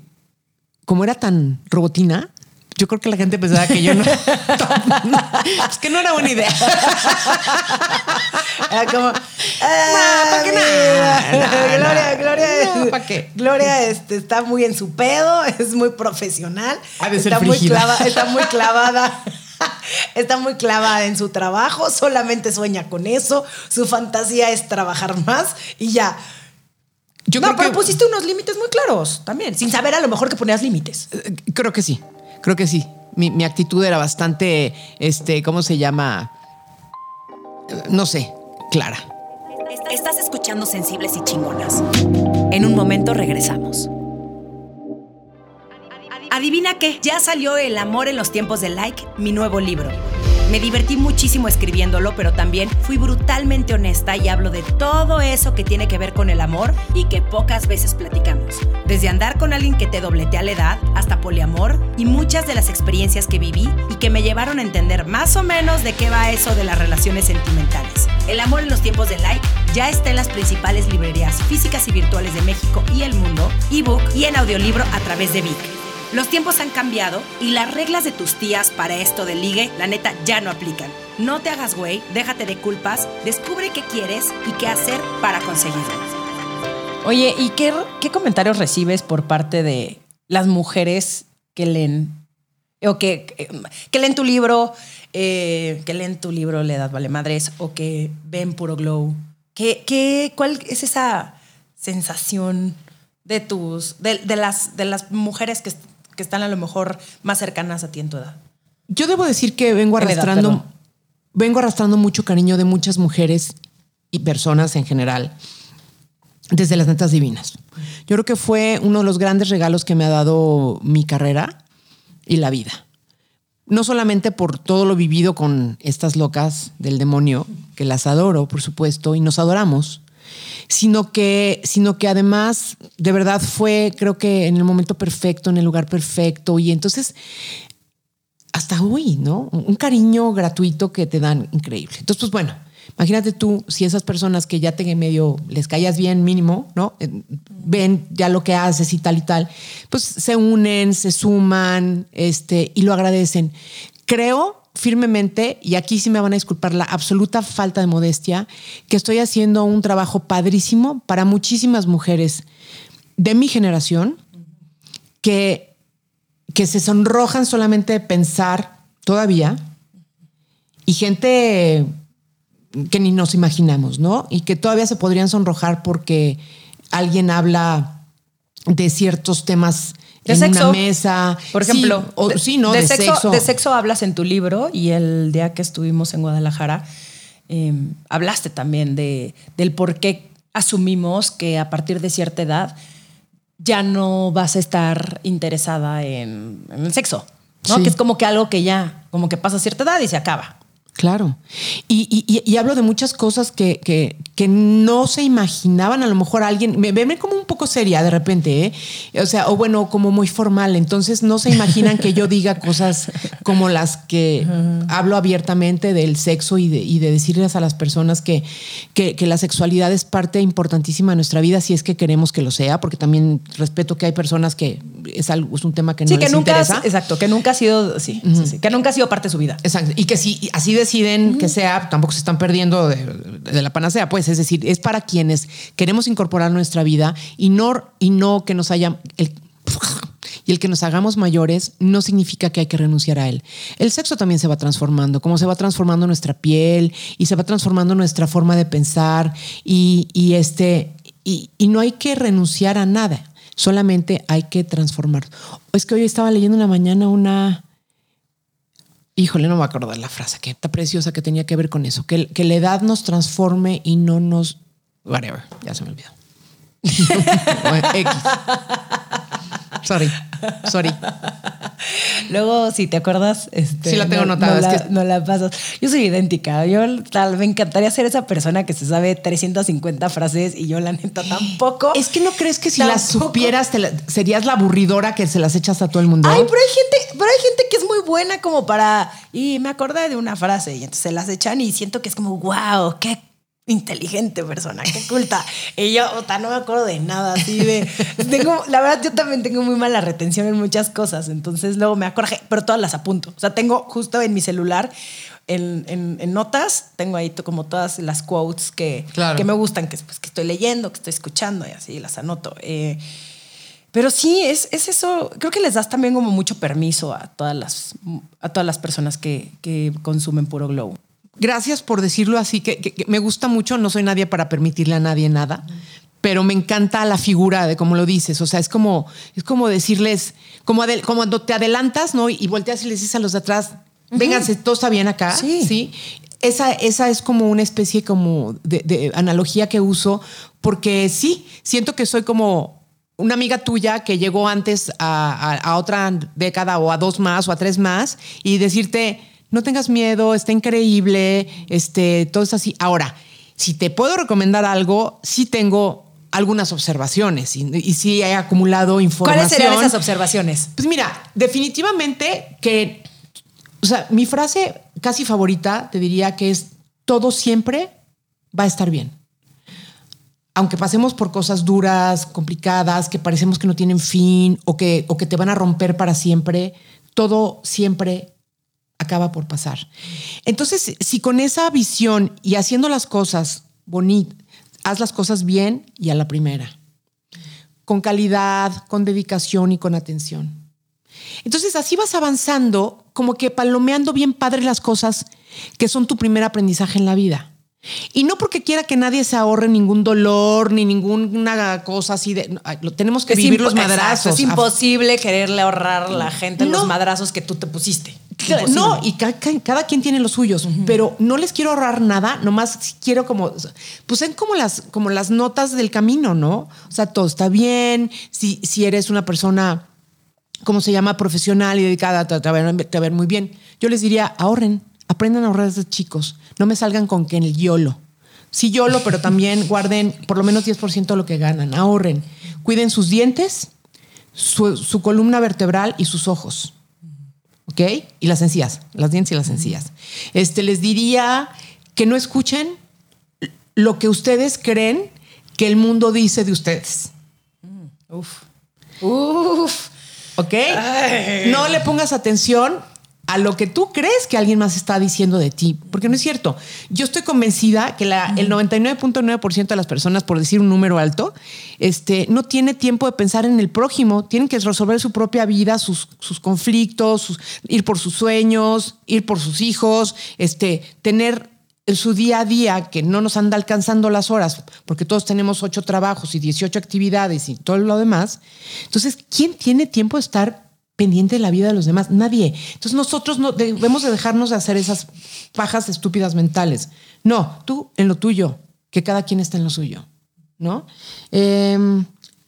como era tan robotina, yo creo que la gente pensaba que yo no. es que no era buena idea. Era como. ¿para qué nada? Gloria, Gloria. ¿Para qué? Gloria este, está muy en su pedo, es muy profesional. está, muy está muy clavada está muy clavada en su trabajo, solamente sueña con eso, su fantasía es trabajar más y ya. Yo no, pero pusiste unos límites muy claros también, sin saber a lo mejor que ponías límites. Eh, creo que sí, creo que sí. Mi, actitud era bastante, este, ¿cómo se llama? No sé, clara. Estás escuchando Sensibles y Chingonas. En un momento regresamos. Adivina qué, ya salió El amor en los tiempos de like, mi nuevo libro. Me divertí muchísimo escribiéndolo, pero también fui brutalmente honesta y hablo de todo eso que tiene que ver con el amor y que pocas veces platicamos. Desde andar con alguien que te dobletea la edad hasta poliamor y muchas de las experiencias que viví y que me llevaron a entender más o menos de qué va eso de las relaciones sentimentales. El amor en los tiempos de like ya está en las principales librerías físicas y virtuales de México y el mundo, ebook y en audiolibro a través de Vic. Los tiempos han cambiado y las reglas de tus tías para esto de ligue, la neta, ya no aplican. No te hagas güey, déjate de culpas, descubre qué quieres y qué hacer para conseguirlo. Oye, ¿y qué, qué comentarios recibes por parte de las mujeres que leen o que, que leen tu libro, eh, que leen tu libro Le das vale madres o que ven puro glow? ¿Qué, qué, ¿Cuál es esa sensación de tus, de, de, las, de las mujeres que, que están a lo mejor más cercanas a ti en tu edad? Yo debo decir que vengo arrastrando, vengo arrastrando mucho cariño de muchas mujeres y personas en general desde las netas divinas. Yo creo que fue uno de los grandes regalos que me ha dado mi carrera y la vida. No solamente por todo lo vivido con estas locas del demonio, que las adoro, por supuesto, y nos adoramos, sino que, sino que además de verdad fue, creo que en el momento perfecto, en el lugar perfecto. Y entonces, hasta hoy, ¿no? Un cariño gratuito que te dan increíble. Entonces, pues bueno, imagínate tú si esas personas que ya te medio les callas bien mínimo, ¿no? Eh, ven ya lo que haces y tal y tal, pues se unen, se suman, este, y lo agradecen. Creo firmemente, y aquí sí me van a disculpar la absoluta falta de modestia, que estoy haciendo un trabajo padrísimo para muchísimas mujeres de mi generación que, que se sonrojan solamente de pensar todavía y gente que ni nos imaginamos, ¿no? Y que todavía se podrían sonrojar porque alguien habla de ciertos temas de en sexo. una mesa. Por ejemplo, sí, ¿no? De, sexo, De sexo hablas en tu libro y el día que estuvimos en Guadalajara, em, hablaste también de, del por qué asumimos que a partir de cierta edad ya no vas a estar interesada en, en el sexo, ¿no? Sí. Que es como que algo que ya, como que pasa a cierta edad y se acaba. Claro. Y, y- y hablo de muchas cosas que, que- que no se imaginaban. A lo mejor alguien, me ven como un poco seria de repente, ¿eh? O sea, o bueno, como muy formal. Entonces no se imaginan que yo diga cosas como las que hablo abiertamente del sexo y de, y de decirles a las personas que, que, que la sexualidad es parte importantísima de nuestra vida, si es que queremos que lo sea, porque también respeto que hay personas que es, algo, es un tema que no Sí, les que nunca, interesa. has- exacto, que nunca ha sido, sí, sí, sí, que nunca ha sido parte de su vida. Exacto. Y que si así deciden que sea, tampoco se están perdiendo de, de la panacea, pues. Es decir, es para quienes queremos incorporar nuestra vida y no, y no que nos haya. El, y el que nos hagamos mayores no significa que hay que renunciar a él. El sexo también se va transformando, como se va transformando nuestra piel y se va transformando nuestra forma de pensar y, y este y, y no hay que renunciar a nada, solamente hay que transformar. Es que hoy estaba leyendo en la mañana una, Híjole, no me acuerdo la frase que está preciosa que tenía que ver con eso. Que, que la edad nos transforme y no nos. Whatever, ya se me olvidó. Sorry, sorry. Luego, si te acuerdas, este, Sí la tengo no- anotada, No, es la, que- no la pasas. Yo soy idéntica. Yo tal, me encantaría ser esa persona que se sabe 350 frases y yo la neta tampoco. Es que no crees que si las supieras te la- serías la aburridora que se las echas a todo el mundo. Ay, pero hay gente, pero hay gente que es muy buena como para. Y me acordé de una frase y entonces se las echan y siento que es como, wow, qué inteligente persona, qué culta. y yo, puta, no me acuerdo de nada así de. tengo, la verdad, yo también tengo muy mala retención en muchas cosas. Entonces luego me acuerdo, pero todas las apunto. O sea, tengo justo en mi celular. En, en- en notas tengo ahí como todas las quotes que, Claro. que me gustan, que, pues, que estoy leyendo, que estoy escuchando y así las anoto. Eh, pero sí, es, es eso. Creo que les das también como mucho permiso a todas las, a todas las personas que, que consumen puro glow. Gracias por decirlo así, que, que- que me gusta mucho. No soy nadie para permitirle a nadie nada, pero me encanta la figura de cómo lo dices. O sea, es como, es como decirles, como, adel- como cuando te adelantas, ¿no? Y volteas y les dices a los de atrás, vénganse, todo está bien acá. Sí. Sí. Esa, esa es como una especie como de, de analogía que uso, porque sí, siento que soy como una amiga tuya que llegó antes a, a- a otra década o a dos más o a tres más y decirte, no tengas miedo, está increíble, este, todo es así. Ahora, si te puedo recomendar algo, sí tengo algunas observaciones y, y sí he acumulado información. ¿Cuáles serían esas observaciones? Pues mira, definitivamente que, o sea, mi frase casi favorita te diría que es todo siempre va a estar bien. Aunque pasemos por cosas duras, complicadas, que parecemos que no tienen fin o que, o que te van a romper para siempre, todo siempre acaba por pasar. Entonces, si con esa visión y haciendo las cosas bonitas, haz las cosas bien y a la primera con calidad, con dedicación y con atención. Entonces así vas avanzando, como que palomeando bien padre las cosas que son tu primer aprendizaje en la vida. Y no porque quiera que nadie se ahorre ningún dolor ni ninguna cosa así de. lo tenemos que Es vivir los madrazos. exacto, Es imposible quererle ahorrar a la gente No. los madrazos que tú te pusiste. Imposible. No, y ca- ca- cada, quien tiene los suyos, pero no les quiero ahorrar nada, nomás quiero como, pues en como las, como las notas del camino, ¿no? O sea, todo está bien, si, si eres una persona, ¿cómo se llama? Profesional y dedicada, te, te ver- te ver muy bien. Yo les diría, ahorren, aprendan a ahorrar desde chicos, no me salgan con que en el YOLO. Sí, YOLO, pero también guarden por lo menos 10% de lo que ganan, ahorren, cuiden sus dientes, su, su columna vertebral y sus ojos. ¿Ok? Y las encías, las dientes y las encías. Este, les diría que no escuchen lo que ustedes creen que el mundo dice de ustedes, Uf. Uf. ¿ok? No le pongas atención a lo que tú crees que alguien más está diciendo de ti, porque no es cierto. Yo estoy convencida que la, el 99.9% de las personas, por decir un número alto, este, no tiene tiempo de pensar en el prójimo, tienen que resolver su propia vida, sus, sus conflictos, sus- ir por sus sueños, ir por sus hijos, este, tener en su día a día que no nos anda alcanzando las horas, porque todos tenemos ocho trabajos y 18 actividades y todo lo demás. Entonces, ¿quién tiene tiempo de estar pendiente de la vida de los demás, nadie. Entonces nosotros no debemos de dejarnos de hacer esas pajas estúpidas mentales. No, tú en lo tuyo, que cada quien está en lo suyo, ¿no? Em,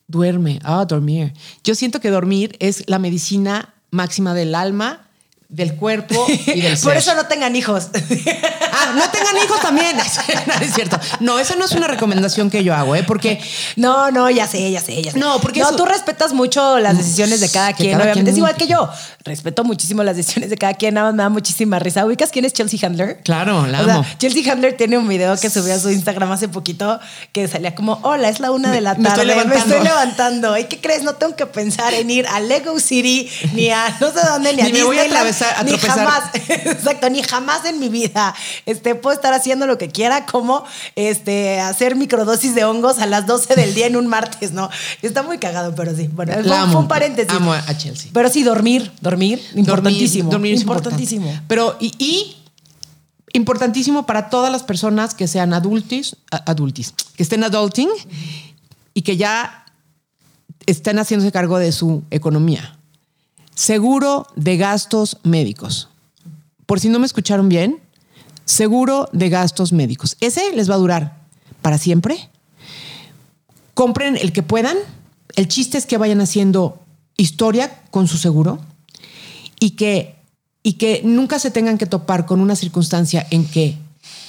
duerme, ah, dormir. Yo siento que dormir es la medicina máxima del alma del cuerpo y del ser. Por eso no tengan hijos. Ah, no tengan hijos también. No, es cierto. No, esa no es una recomendación que yo hago, ¿eh? Porque. No, no, ya sé, ya sé, ya sé. No, porque. No, tú respetas mucho las decisiones de cada quien. obviamente es igual que yo. Respeto muchísimo las decisiones de cada quien. Nada más me da muchísima risa. ¿Ubicas quién es Chelsea Handler? Claro, la amo. Chelsea Handler tiene un video que subió a su Instagram hace poquito que salía como: Hola, es la una de la tarde. Me estoy levantando. Me estoy levantando. ¿Y qué crees? No tengo que pensar en ir a Lego City, ni a no sé dónde, ni a Ni me a ni tropezar. jamás. Exacto, ni jamás en mi vida este, puedo estar haciendo lo que quiera, como este, hacer microdosis de hongos a las 12 del día en un martes, ¿no? Está muy cagado, pero sí. Bueno, fue, La amo. fue un paréntesis. Amo a Chelsea. Pero sí, dormir, dormir, importantísimo. Dormir, dormir es importantísimo. importante. Pero, y, y importantísimo para todas las personas que sean adultis, adultis, que estén adulting y que ya estén haciéndose cargo de su economía. Seguro de gastos médicos. Por si no me escucharon bien, seguro de gastos médicos. Ese les va a durar para siempre. Compren el que puedan. El chiste es que vayan haciendo historia con su seguro y que, y que nunca se tengan que topar con una circunstancia en que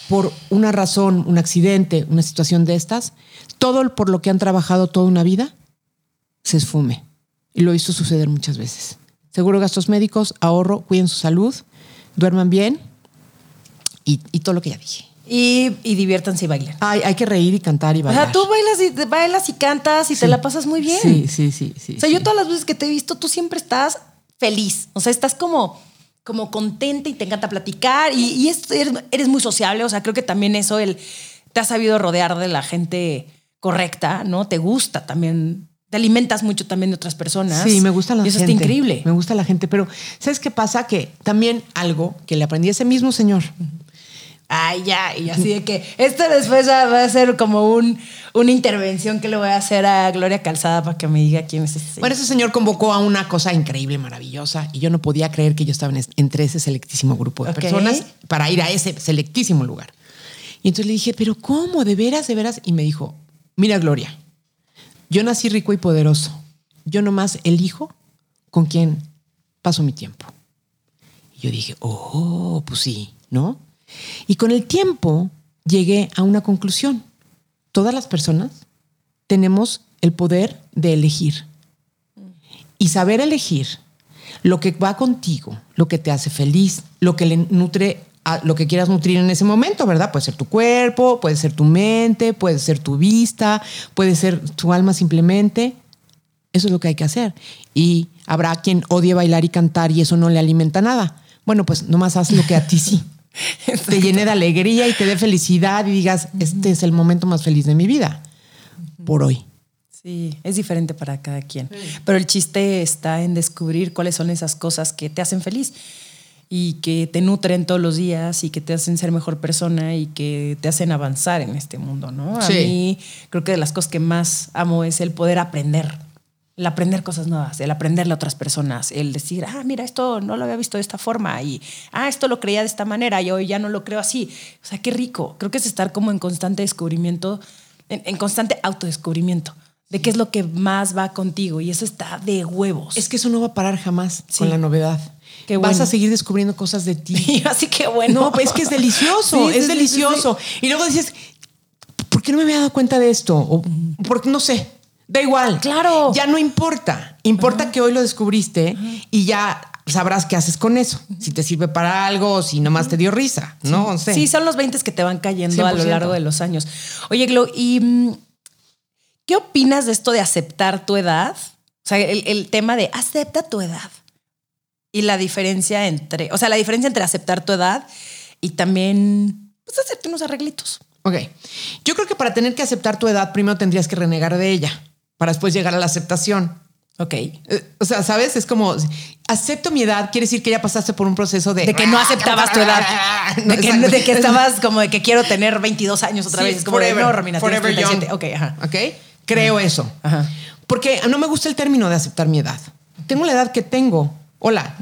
por una razón, un accidente, una situación de estas, todo por lo que han trabajado toda una vida se esfume. Y lo hizo suceder muchas veces. Seguro gastos médicos, ahorro, cuiden su salud, duerman bien y, y todo lo que ya dije. Y, y diviértanse y bailen. Ay, hay que reír y cantar y O bailar. sea, tú bailas y, bailas y cantas y te la pasas muy bien. Sí, sí, sí. sí O sea, sí. yo todas las veces que te he visto, tú siempre estás feliz. O sea, estás como, como contenta y te encanta platicar y, y es- eres, eres muy sociable. O sea, creo que también eso, el, te has sabido rodear de la gente correcta, ¿no? Te gusta también, te alimentas mucho también de otras personas. Sí, me gusta la y eso gente. está increíble. Me gusta la gente, pero ¿sabes qué pasa? Que también algo que le aprendí a ese mismo señor. Ay, ya, y así de que esto después va a ser como un, una intervención que le voy a hacer a Gloria Calzada para que me diga quién es ese señor. Bueno, ese señor convocó a una cosa increíble, maravillosa, y yo no podía creer que yo estaba en es- entre ese selectísimo grupo de personas para ir a ese selectísimo lugar. Y entonces le dije, pero ¿cómo? ¿De veras? ¿De veras? Y me dijo, mira Gloria, yo nací rico y poderoso. Yo nomás elijo con quién paso mi tiempo. Y yo dije, oh, pues sí, ¿no? Y con el tiempo llegué a una conclusión. Todas las personas tenemos el poder de elegir. Y saber elegir lo que va contigo, lo que te hace feliz, lo que le nutre a lo que quieras nutrir en ese momento, ¿verdad? Puede ser tu cuerpo, puede ser tu mente, puede ser tu vista, puede ser tu alma simplemente. Eso es lo que hay que hacer. Y habrá quien odie bailar y cantar y eso no le alimenta nada. Bueno, pues nomás haz lo que a ti sí. te llene de alegría y te dé felicidad y digas, este es el momento más feliz de mi vida. Por hoy. Sí, es diferente para cada quien. Pero el chiste está en descubrir cuáles son esas cosas que te hacen feliz y que te nutren todos los días y que te hacen ser mejor persona y que te hacen avanzar en este mundo, ¿no? A Sí. mí creo que de las cosas que más amo es el poder aprender. El aprender cosas nuevas, el aprenderle a otras personas, el decir, ah, mira, esto no lo había visto de esta forma y, ah, esto lo creía de esta manera y hoy ya no lo creo así. O sea, qué rico. Creo que es estar como en constante descubrimiento, en, en constante autodescubrimiento de qué es lo que más va contigo y eso está de huevos. Es que eso no va a parar jamás Sí. con la novedad. Qué Vas a seguir descubriendo cosas de ti. Así que bueno. No, es que es delicioso, Sí, sí, es sí, delicioso. Y luego dices, ¿por qué no me había dado cuenta de esto? O porque no sé, da igual. Claro. Ya no importa. Importa que hoy lo descubriste y ya sabrás qué haces con eso. Si te sirve para algo o si nomás te dio risa, ¿no? sé. Sí, son los 20 que te van cayendo a lo 100%. largo de los años. Oye, Glo, ¿y mm, qué opinas de esto de aceptar tu edad? O sea, el, el tema de acepta tu edad y la diferencia entre, o sea, la diferencia entre aceptar tu edad y también pues, hacerte unos arreglitos. Ok. Yo creo que para tener que aceptar tu edad, primero tendrías que renegar de ella para después llegar a la aceptación. Ok. Eh, O sea, ¿sabes? Es como, acepto mi edad, quiere decir que ya pasaste por un proceso de... De que no aceptabas tu edad. No, De que, de que estabas como de que quiero tener 22 años otra Sí, vez. Es como de, forever, no, Romina, forever 37. young. Ok, ajá. ¿Ok? Creo eso. Ajá. Porque no me gusta el término de aceptar mi edad. tengo la edad que tengo. Hola,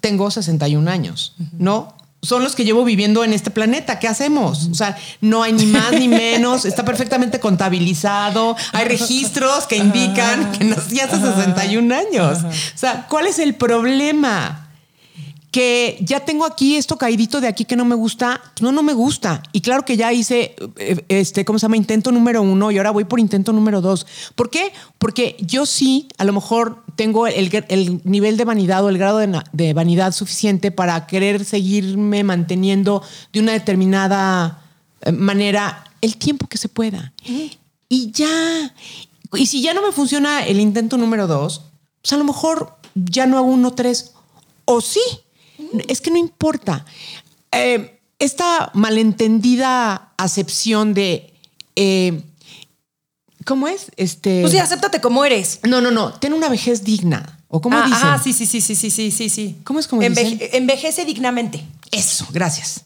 tengo 61 años, ¿no? Son los que llevo viviendo en este planeta. ¿Qué hacemos? O sea, no hay ni más ni menos. Está perfectamente contabilizado. Hay registros que indican que nací hace 61 años. O sea, ¿cuál es el problema? Que ya tengo aquí esto caidito de aquí que no me gusta, pues no, no me gusta. Y claro que ya hice, eh, este, ¿cómo se llama? Intento número uno y ahora voy por intento número dos. ¿Por qué? Porque yo sí, a lo mejor tengo el, nivel de vanidad o el grado de, de, vanidad suficiente para querer seguirme manteniendo de una determinada eh, manera el tiempo que se pueda. Y ya. Y si ya no me funciona el intento número dos, pues a lo mejor ya no hago uno tres. O sí, es que no importa. Eh, esta malentendida acepción de. Eh, ¿Cómo es? Este. Pues sí, acéptate como eres. No, no, no. Ten una vejez digna. ¿O cómo ah, dicen? Ah, sí, sí, sí, sí, sí, sí, sí, sí. ¿Cómo es como dicen? Envejece dignamente. Eso, gracias.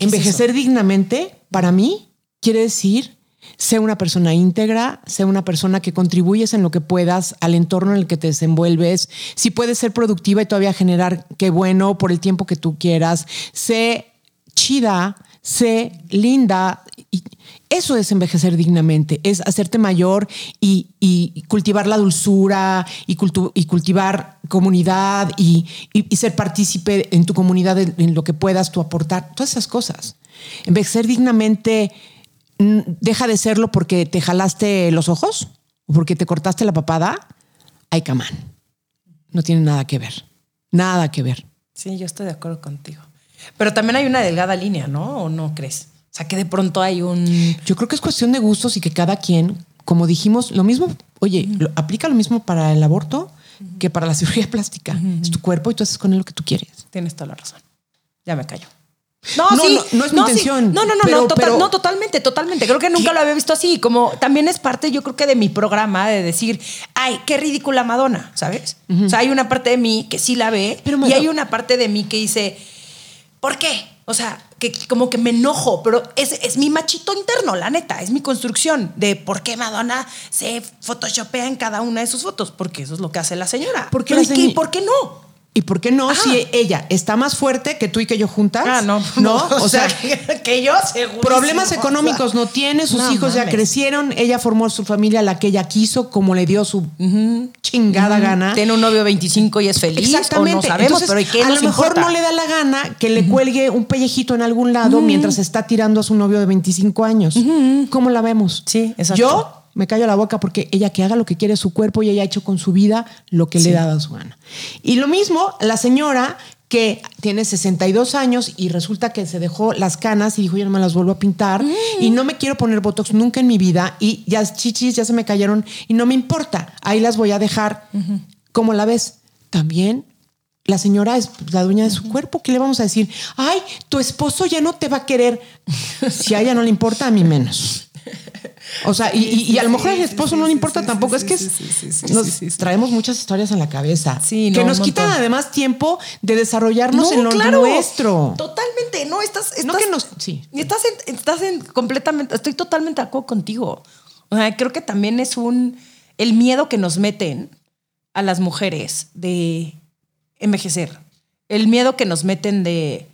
Envejecer dignamente, para mí, quiere decir Sé una persona íntegra, sé una persona que contribuyes en lo que puedas al entorno en el que te desenvuelves. Si puedes ser productiva y todavía generar, qué bueno, por el tiempo que tú quieras. Sé chida, sé linda. Y eso es envejecer dignamente, es hacerte mayor y, cultivar la dulzura y, cultivar comunidad y, ser partícipe en tu comunidad en lo que puedas tú aportar. Todas esas cosas. Envejecer dignamente deja de serlo porque te jalaste los ojos o porque te cortaste la papada, ay, camán. No tiene nada que ver. Nada que ver. Sí, yo estoy de acuerdo contigo. Pero también hay una delgada línea, ¿no? ¿O no crees? O sea, que de pronto hay un... Yo creo que es cuestión de gustos y que cada quien, como dijimos, lo mismo, oye, aplica lo mismo para el aborto que para la cirugía plástica. Es tu cuerpo y tú haces con él lo que tú quieres. Tienes toda la razón. Ya me callo. No, no, sí, no, es mi intención. No, no, no, no, totalmente, totalmente. Creo que nunca lo había visto así. Como también es parte, yo creo que de mi programa de decir, ay, qué ridícula Madonna, ¿sabes? O sea, hay una parte de mí que sí la ve y hay una parte de mí que dice, ¿por qué? O sea, que como que me enojo, pero es, es mi machito interno, la neta, es mi construcción de por qué Madonna se photoshopea en cada una de sus fotos, porque eso es lo que hace la señora. ¿Por qué, ¿y por qué no? ¿Y por qué no? Si ella está más fuerte que tú y que yo juntas. Ah, no. No, o, sea, que yo seguro. Problemas económicos no tiene, sus hijos ya crecieron, ella formó su familia la que ella quiso, como le dio su chingada gana. Tiene un novio 25 y es feliz. Exactamente. O no sabemos, pero ¿y a lo mejor no le da la gana que le cuelgue un pellejito en algún lado mientras está tirando a su novio de 25 años. ¿Cómo la vemos? Sí, exacto. Yo me callo la boca porque ella que haga lo que quiere su cuerpo y ella ha hecho con su vida lo que le da a su gana. Y lo mismo, la señora que tiene 62 años y resulta que se dejó las canas y dijo, yo no me las vuelvo a pintar mm. y no me quiero poner Botox nunca en mi vida y ya chichis ya se me cayeron y no me importa, ahí las voy a dejar. como la ves? También la señora es la dueña de su cuerpo. ¿Qué le vamos a decir? Ay, tu esposo ya no te va a querer. si a ella no le importa, a mí menos. O sea, y, a lo mejor al esposo no le importa tampoco. es que nos traemos muchas historias en la cabeza que nos quitan además tiempo de desarrollarnos en lo nuestro. Totalmente. No, estás, estás, no que nos, sí. estás, en, estás en completamente, estoy totalmente de acuerdo contigo. O sea, creo que también es un, el miedo que nos meten a las mujeres de envejecer. El miedo que nos meten de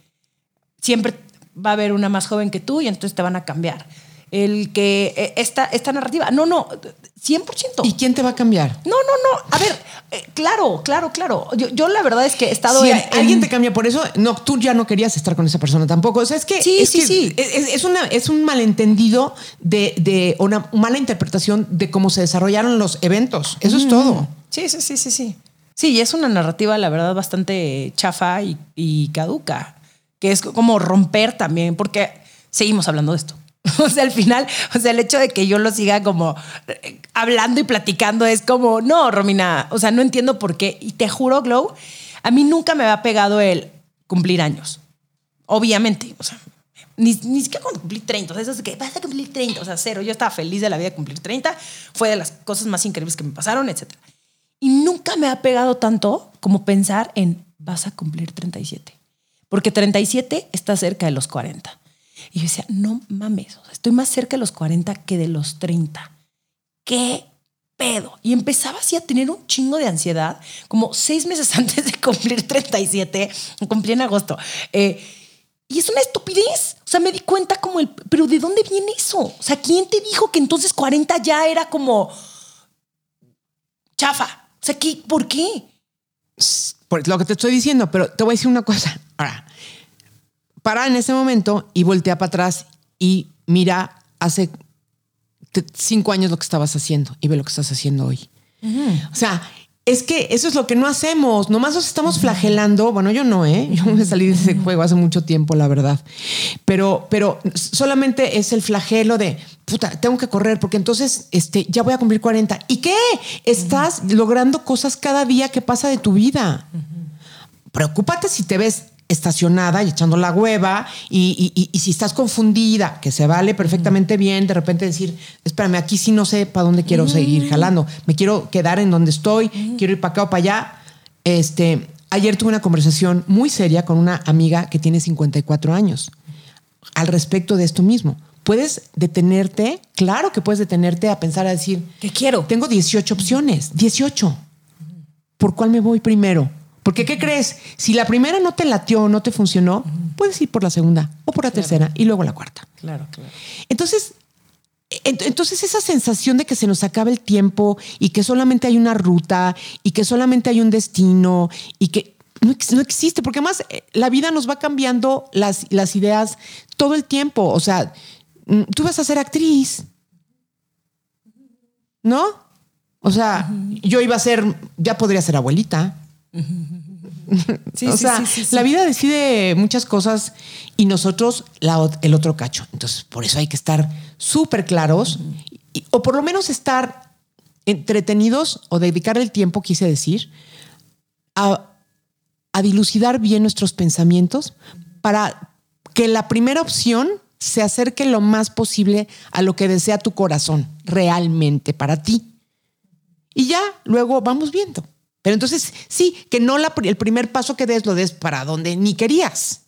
siempre va a haber una más joven que tú y entonces te van a cambiar el que eh, esta, esta narrativa. No, no, 100%. ¿Y quién te va a cambiar? No, no, no. A ver, eh, claro, claro, claro. Yo, la verdad es que he estado. Si alguien te cambia por eso, no, tú ya no querías estar con esa persona tampoco. O sea, es que. Sí, sí, sí. Es, una, es un malentendido de, de, una mala interpretación de cómo se desarrollaron los eventos. Eso es todo. Sí, sí, sí, sí, sí. Sí, es una narrativa, la verdad, bastante chafa y, y caduca. Que es como romper también, porque seguimos hablando de esto. O sea, al final, o sea, el hecho de que yo lo siga como eh, hablando y platicando es como, no, Romina, o sea, no entiendo por qué. Y te juro, Glow, a mí nunca me había pegado el cumplir años. Obviamente, o sea, ni, ni siquiera cuando cumplí 30. O sea, eso es que vas a cumplir 30, o sea, cero. Yo estaba feliz de la vida de cumplir 30. Fue de las cosas más increíbles que me pasaron, etc. Y nunca me ha pegado tanto como pensar en vas a cumplir 37. Porque 37 está cerca de los 40. Y yo decía, no mames, estoy más cerca de los 40 que de los 30. ¿Qué pedo. Y empezaba así a tener un chingo de ansiedad, como seis meses antes de cumplir 37, cumplí en agosto. Eh, y es una estupidez. O sea, me di cuenta como el, pero ¿de dónde viene eso? O sea, ¿quién te dijo que entonces 40 ya era como chafa? O sea, ¿qué, ¿por qué? Por lo que te estoy diciendo, pero te voy a decir una cosa. Ahora, para en ese momento y voltea para atrás y mira hace cinco años lo que estabas haciendo y ve lo que estás haciendo hoy. O sea, es que eso es lo que no hacemos. Nomás nos estamos flagelando. Bueno, yo no, ¿eh? Yo me salí de ese juego hace mucho tiempo, la verdad. Pero, pero solamente es el flagelo de, puta, tengo que correr porque entonces este, ya voy a cumplir 40. ¿Y qué? Estás logrando cosas cada día que pasa de tu vida. Preocúpate si te ves estacionada y echando la hueva y, si estás confundida, que se vale perfectamente bien, de repente decir, espérame, aquí sí no sé para dónde quiero seguir jalando, me quiero quedar en donde estoy, quiero ir para acá o para allá. Este, ayer tuve una conversación muy seria con una amiga que tiene 54 años al respecto de esto mismo. Puedes detenerte, claro que puedes detenerte a pensar, a decir, ¿qué quiero? Tengo 18 opciones, 18. ¿Por cuál me voy primero? Porque, ¿qué crees? Si la primera no te latió, no te funcionó, puedes ir por la segunda o por la tercera y luego la cuarta. Claro, claro. Entonces, entonces esa sensación de que se nos acaba el tiempo y que solamente hay una ruta y que solamente hay un destino y que no, existe, porque además eh, la vida nos va cambiando las, las ideas todo el tiempo. O sea, mm, tú vas a ser actriz, ¿no? O sea, yo iba a ser, ya podría ser abuelita. Sí, o sea, la vida decide muchas cosas y nosotros el otro cacho. Entonces, por eso hay que estar súper claros o por lo menos estar entretenidos o dedicar el tiempo, quise decir, a, a dilucidar bien nuestros pensamientos para que la primera opción se acerque lo más posible a lo que desea tu corazón realmente para ti. Y ya luego vamos viendo. Pero entonces, sí, que no la, el primer paso que des lo des para donde ni querías,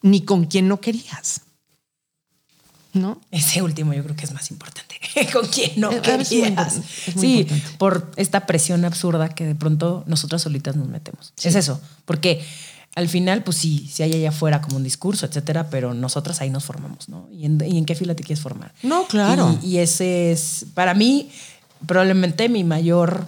ni con quien no querías. ¿No? Ese último yo creo que es más importante. con quien no eh, querías. sí, por esta presión absurda que de pronto nosotras solitas nos metemos. Es eso, porque al final, pues sí, si hay allá afuera como un discurso, etcétera, pero nosotras ahí nos formamos, ¿no? ¿Y en, qué fila te quieres formar? No, claro. y ese es, para mí, probablemente mi mayor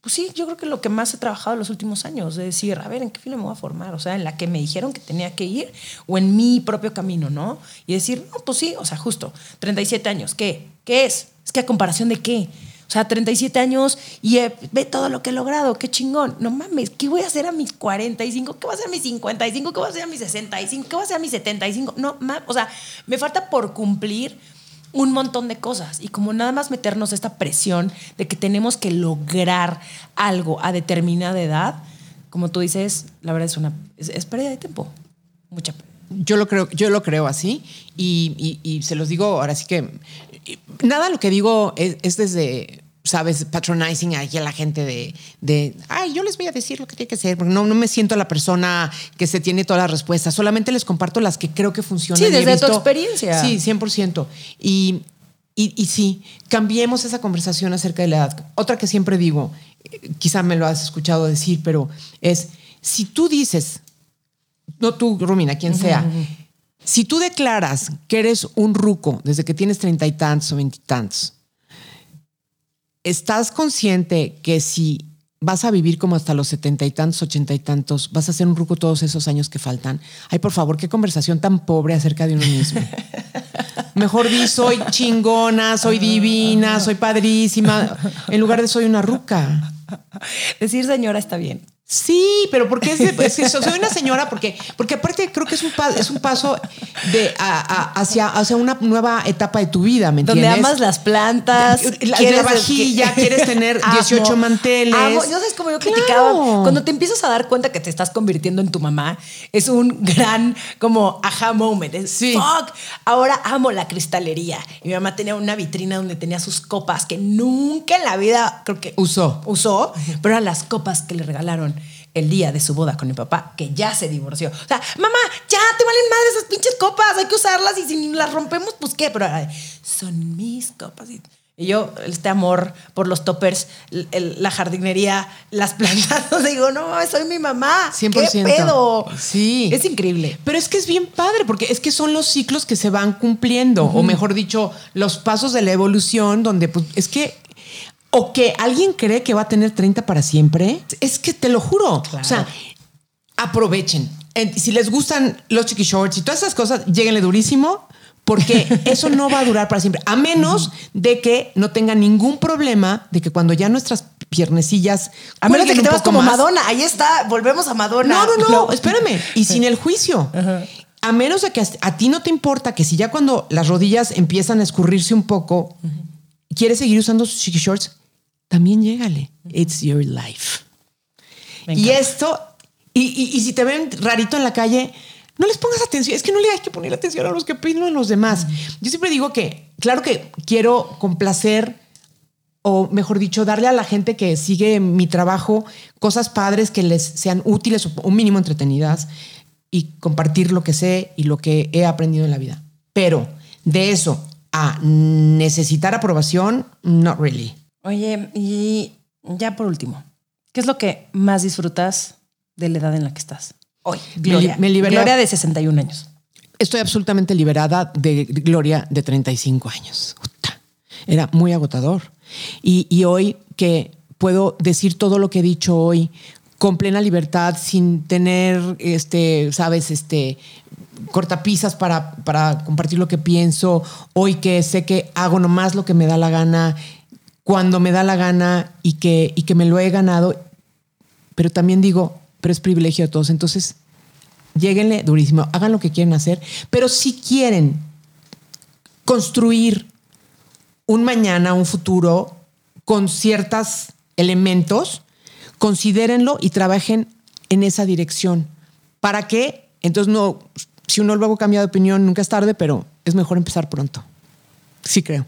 pues sí, yo creo que lo que más he trabajado en los últimos años, de decir, a ver, ¿en qué fila me voy a formar? O sea, en la que me dijeron que tenía que ir o en mi propio camino, ¿no? Y decir, no, pues sí, o sea, justo, 37 años, ¿qué? ¿Qué es? Es que a comparación de qué? O sea, 37 años y ve todo lo que he logrado, qué chingón. No mames, ¿qué voy a hacer a mis 45? ¿Qué voy a hacer a mis 55? ¿Qué voy a hacer a mis 65? ¿Qué voy a hacer a mis 75? No, mames, o sea, me falta por cumplir un montón de cosas. Y como nada más meternos esta presión de que tenemos que lograr algo a determinada edad, como tú dices, la verdad es una es, pérdida de tiempo, mucha. Yo lo creo, yo lo creo así. Y, se los digo ahora sí que nada lo que digo es desde sabes, patronizing aquí a la gente de, de, ay, yo les voy a decir lo que tiene que ser, porque no, no me siento la persona que se tiene todas las respuestas, solamente les comparto las que creo que funcionan. Sí, desde tu experiencia. Sí, 100%. Y, y, y sí, cambiemos esa conversación acerca de la edad. Otra que siempre digo, quizá me lo has escuchado decir, pero es, si tú dices, no tú, Romina, quien sea, si tú declaras que eres un ruco desde que tienes treinta y tantos o veintitantos, ¿estás consciente que si vas a vivir como hasta los setenta y tantos, ochenta y tantos, vas a ser un ruco todos esos años que faltan? Ay, por favor, qué conversación tan pobre acerca de uno mismo. Mejor di, soy chingona, soy divina, soy padrísima, en lugar de soy una ruca. Decir señora está bien. Sí, pero porque es, es soy una señora porque porque aparte creo que es un es un paso de hacia hacia una nueva etapa de tu vida, ¿me entiendes? Donde amas las plantas, la, quieres la vajilla, quieres tener 18 manteles. Amo. Yo sabes como yo criticaba cuando te empiezas a dar cuenta que te estás convirtiendo en tu mamá, es un gran como aha moment. sí. Fuck, ahora amo la cristalería. Y mi mamá tenía una vitrina donde tenía sus copas que nunca en la vida creo que usó. Usó, pero eran las copas que le regalaron el día de su boda con mi papá, que ya se divorció. O sea, mamá, ya te valen madre esas pinches copas, hay que usarlas y si las rompemos, pues qué, pero son mis copas. Y, yo, este amor por los toppers, el- el- la jardinería, las plantas, digo, no, soy mi mamá. 100%. ¿Qué pedo? Sí. Es increíble. Pero es que es bien padre, porque es que son los ciclos que se van cumpliendo, o mejor dicho, los pasos de la evolución, donde pues, es que. O que alguien cree que va a tener 30 para siempre. Es que te lo juro. Claro. O sea, aprovechen. En- Si les gustan los chiqui shorts y todas esas cosas, lléguenle durísimo. Porque eso no va a durar para siempre, a menos de que no tengan ningún problema de que cuando ya nuestras piernecillas. A menos de que te vas como más- Madonna. Ahí está, volvemos a Madonna. no, no, no, espérame. Y sin el juicio. A menos de que a ti no te importa que si ya cuando las rodillas empiezan a escurrirse un poco, quieres seguir usando sus shorts, también llégale. It's your life. Y esto, y, y- y si te ven rarito en la calle, no les pongas atención. Es que no le hay que poner atención a los que opinan los demás. Yo siempre digo que, claro que quiero complacer o mejor dicho, darle a la gente que sigue mi trabajo cosas padres que les sean útiles o un mínimo entretenidas y compartir lo que sé y lo que he aprendido en la vida. Pero de eso a necesitar aprobación, not really. Oye, y ya por último, ¿qué es lo que más disfrutas de la edad en la que estás? Hoy, Gloria. me liberé- Gloria de 61 años. Estoy absolutamente liberada de Gloria de 35 años. Era muy agotador. Y, y hoy que puedo decir todo lo que he dicho hoy con plena libertad, sin tener, este, sabes, este, cortapisas para, para compartir lo que pienso, hoy que sé que hago nomás lo que me da la gana, cuando me da la gana y que, y que me lo he ganado, pero también digo, pero es privilegio de todos. Entonces, lléguenle durísimo, hagan lo que quieren hacer, pero si quieren construir un mañana, un futuro con ciertos elementos, considérenlo y trabajen en esa dirección. ¿Para qué? Entonces, no, si uno luego cambia de opinión, nunca es tarde, pero es mejor empezar pronto. Sí, creo.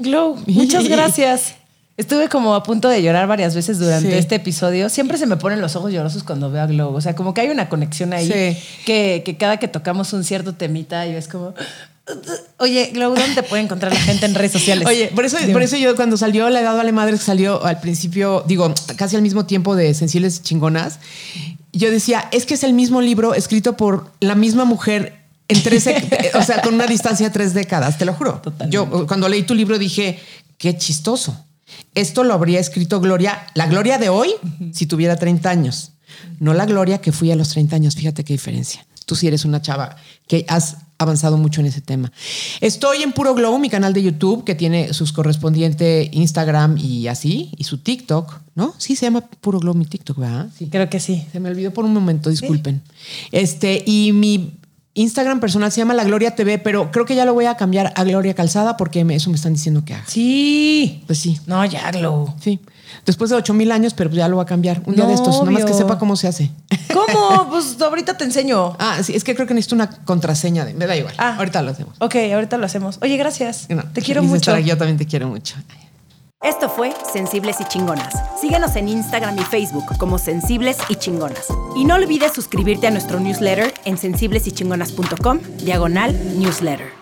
Glow, muchas gracias. Estuve como a punto de llorar varias veces durante Sí. este episodio. Siempre se me ponen los ojos llorosos cuando veo a Glow. O sea, como que hay una conexión ahí Sí. que, que cada que tocamos un cierto temita, yo es como. Oye, Glow, ¿dónde te puede encontrar la gente en redes sociales? Oye, por eso, Dime. por eso yo cuando salió La Edad Vale Madre, salió al principio, digo, casi al mismo tiempo de Sensibles Chingonas, yo decía, es que es el mismo libro escrito por la misma mujer en tres, dec- o sea, con una distancia de tres décadas, te lo juro. Totalmente. Yo cuando leí tu libro dije, qué chistoso. Esto lo habría escrito Gloria, la Gloria de hoy, si tuviera 30 años, no la Gloria que fui a los 30 años. Fíjate qué diferencia. Tú sí eres una chava que has avanzado mucho en ese tema. Estoy en Puro Globo, mi canal de YouTube, que tiene sus correspondientes Instagram y así, y su TikTok, ¿no? Sí, se llama Puro Globo mi TikTok, ¿verdad? Sí. Creo que sí. Se me olvidó por un momento, disculpen. Este, y mi Instagram personal se llama La Gloria TV, pero creo que ya lo voy a cambiar a Gloria Calzada porque me- eso me están diciendo que haga. Sí. Pues sí, No, ya, Glow. sí. Después de ocho mil años, pero ya lo voy a cambiar. Un día de estos, nada más que sepa cómo se hace. ¿Cómo? Pues ahorita te enseño. Ah, sí, es que creo que necesito una contraseña. De, me da igual. Ah. Ahorita lo hacemos. Ok, ahorita lo hacemos. Oye, gracias. No, te quiero mucho. estar aquí. Yo también te quiero mucho. Esto fue Sensibles y Chingonas. Síguenos en Instagram y Facebook como Sensibles y Chingonas. Y no olvides suscribirte a nuestro newsletter en sensiblesychingonas.com, diagonal newsletter.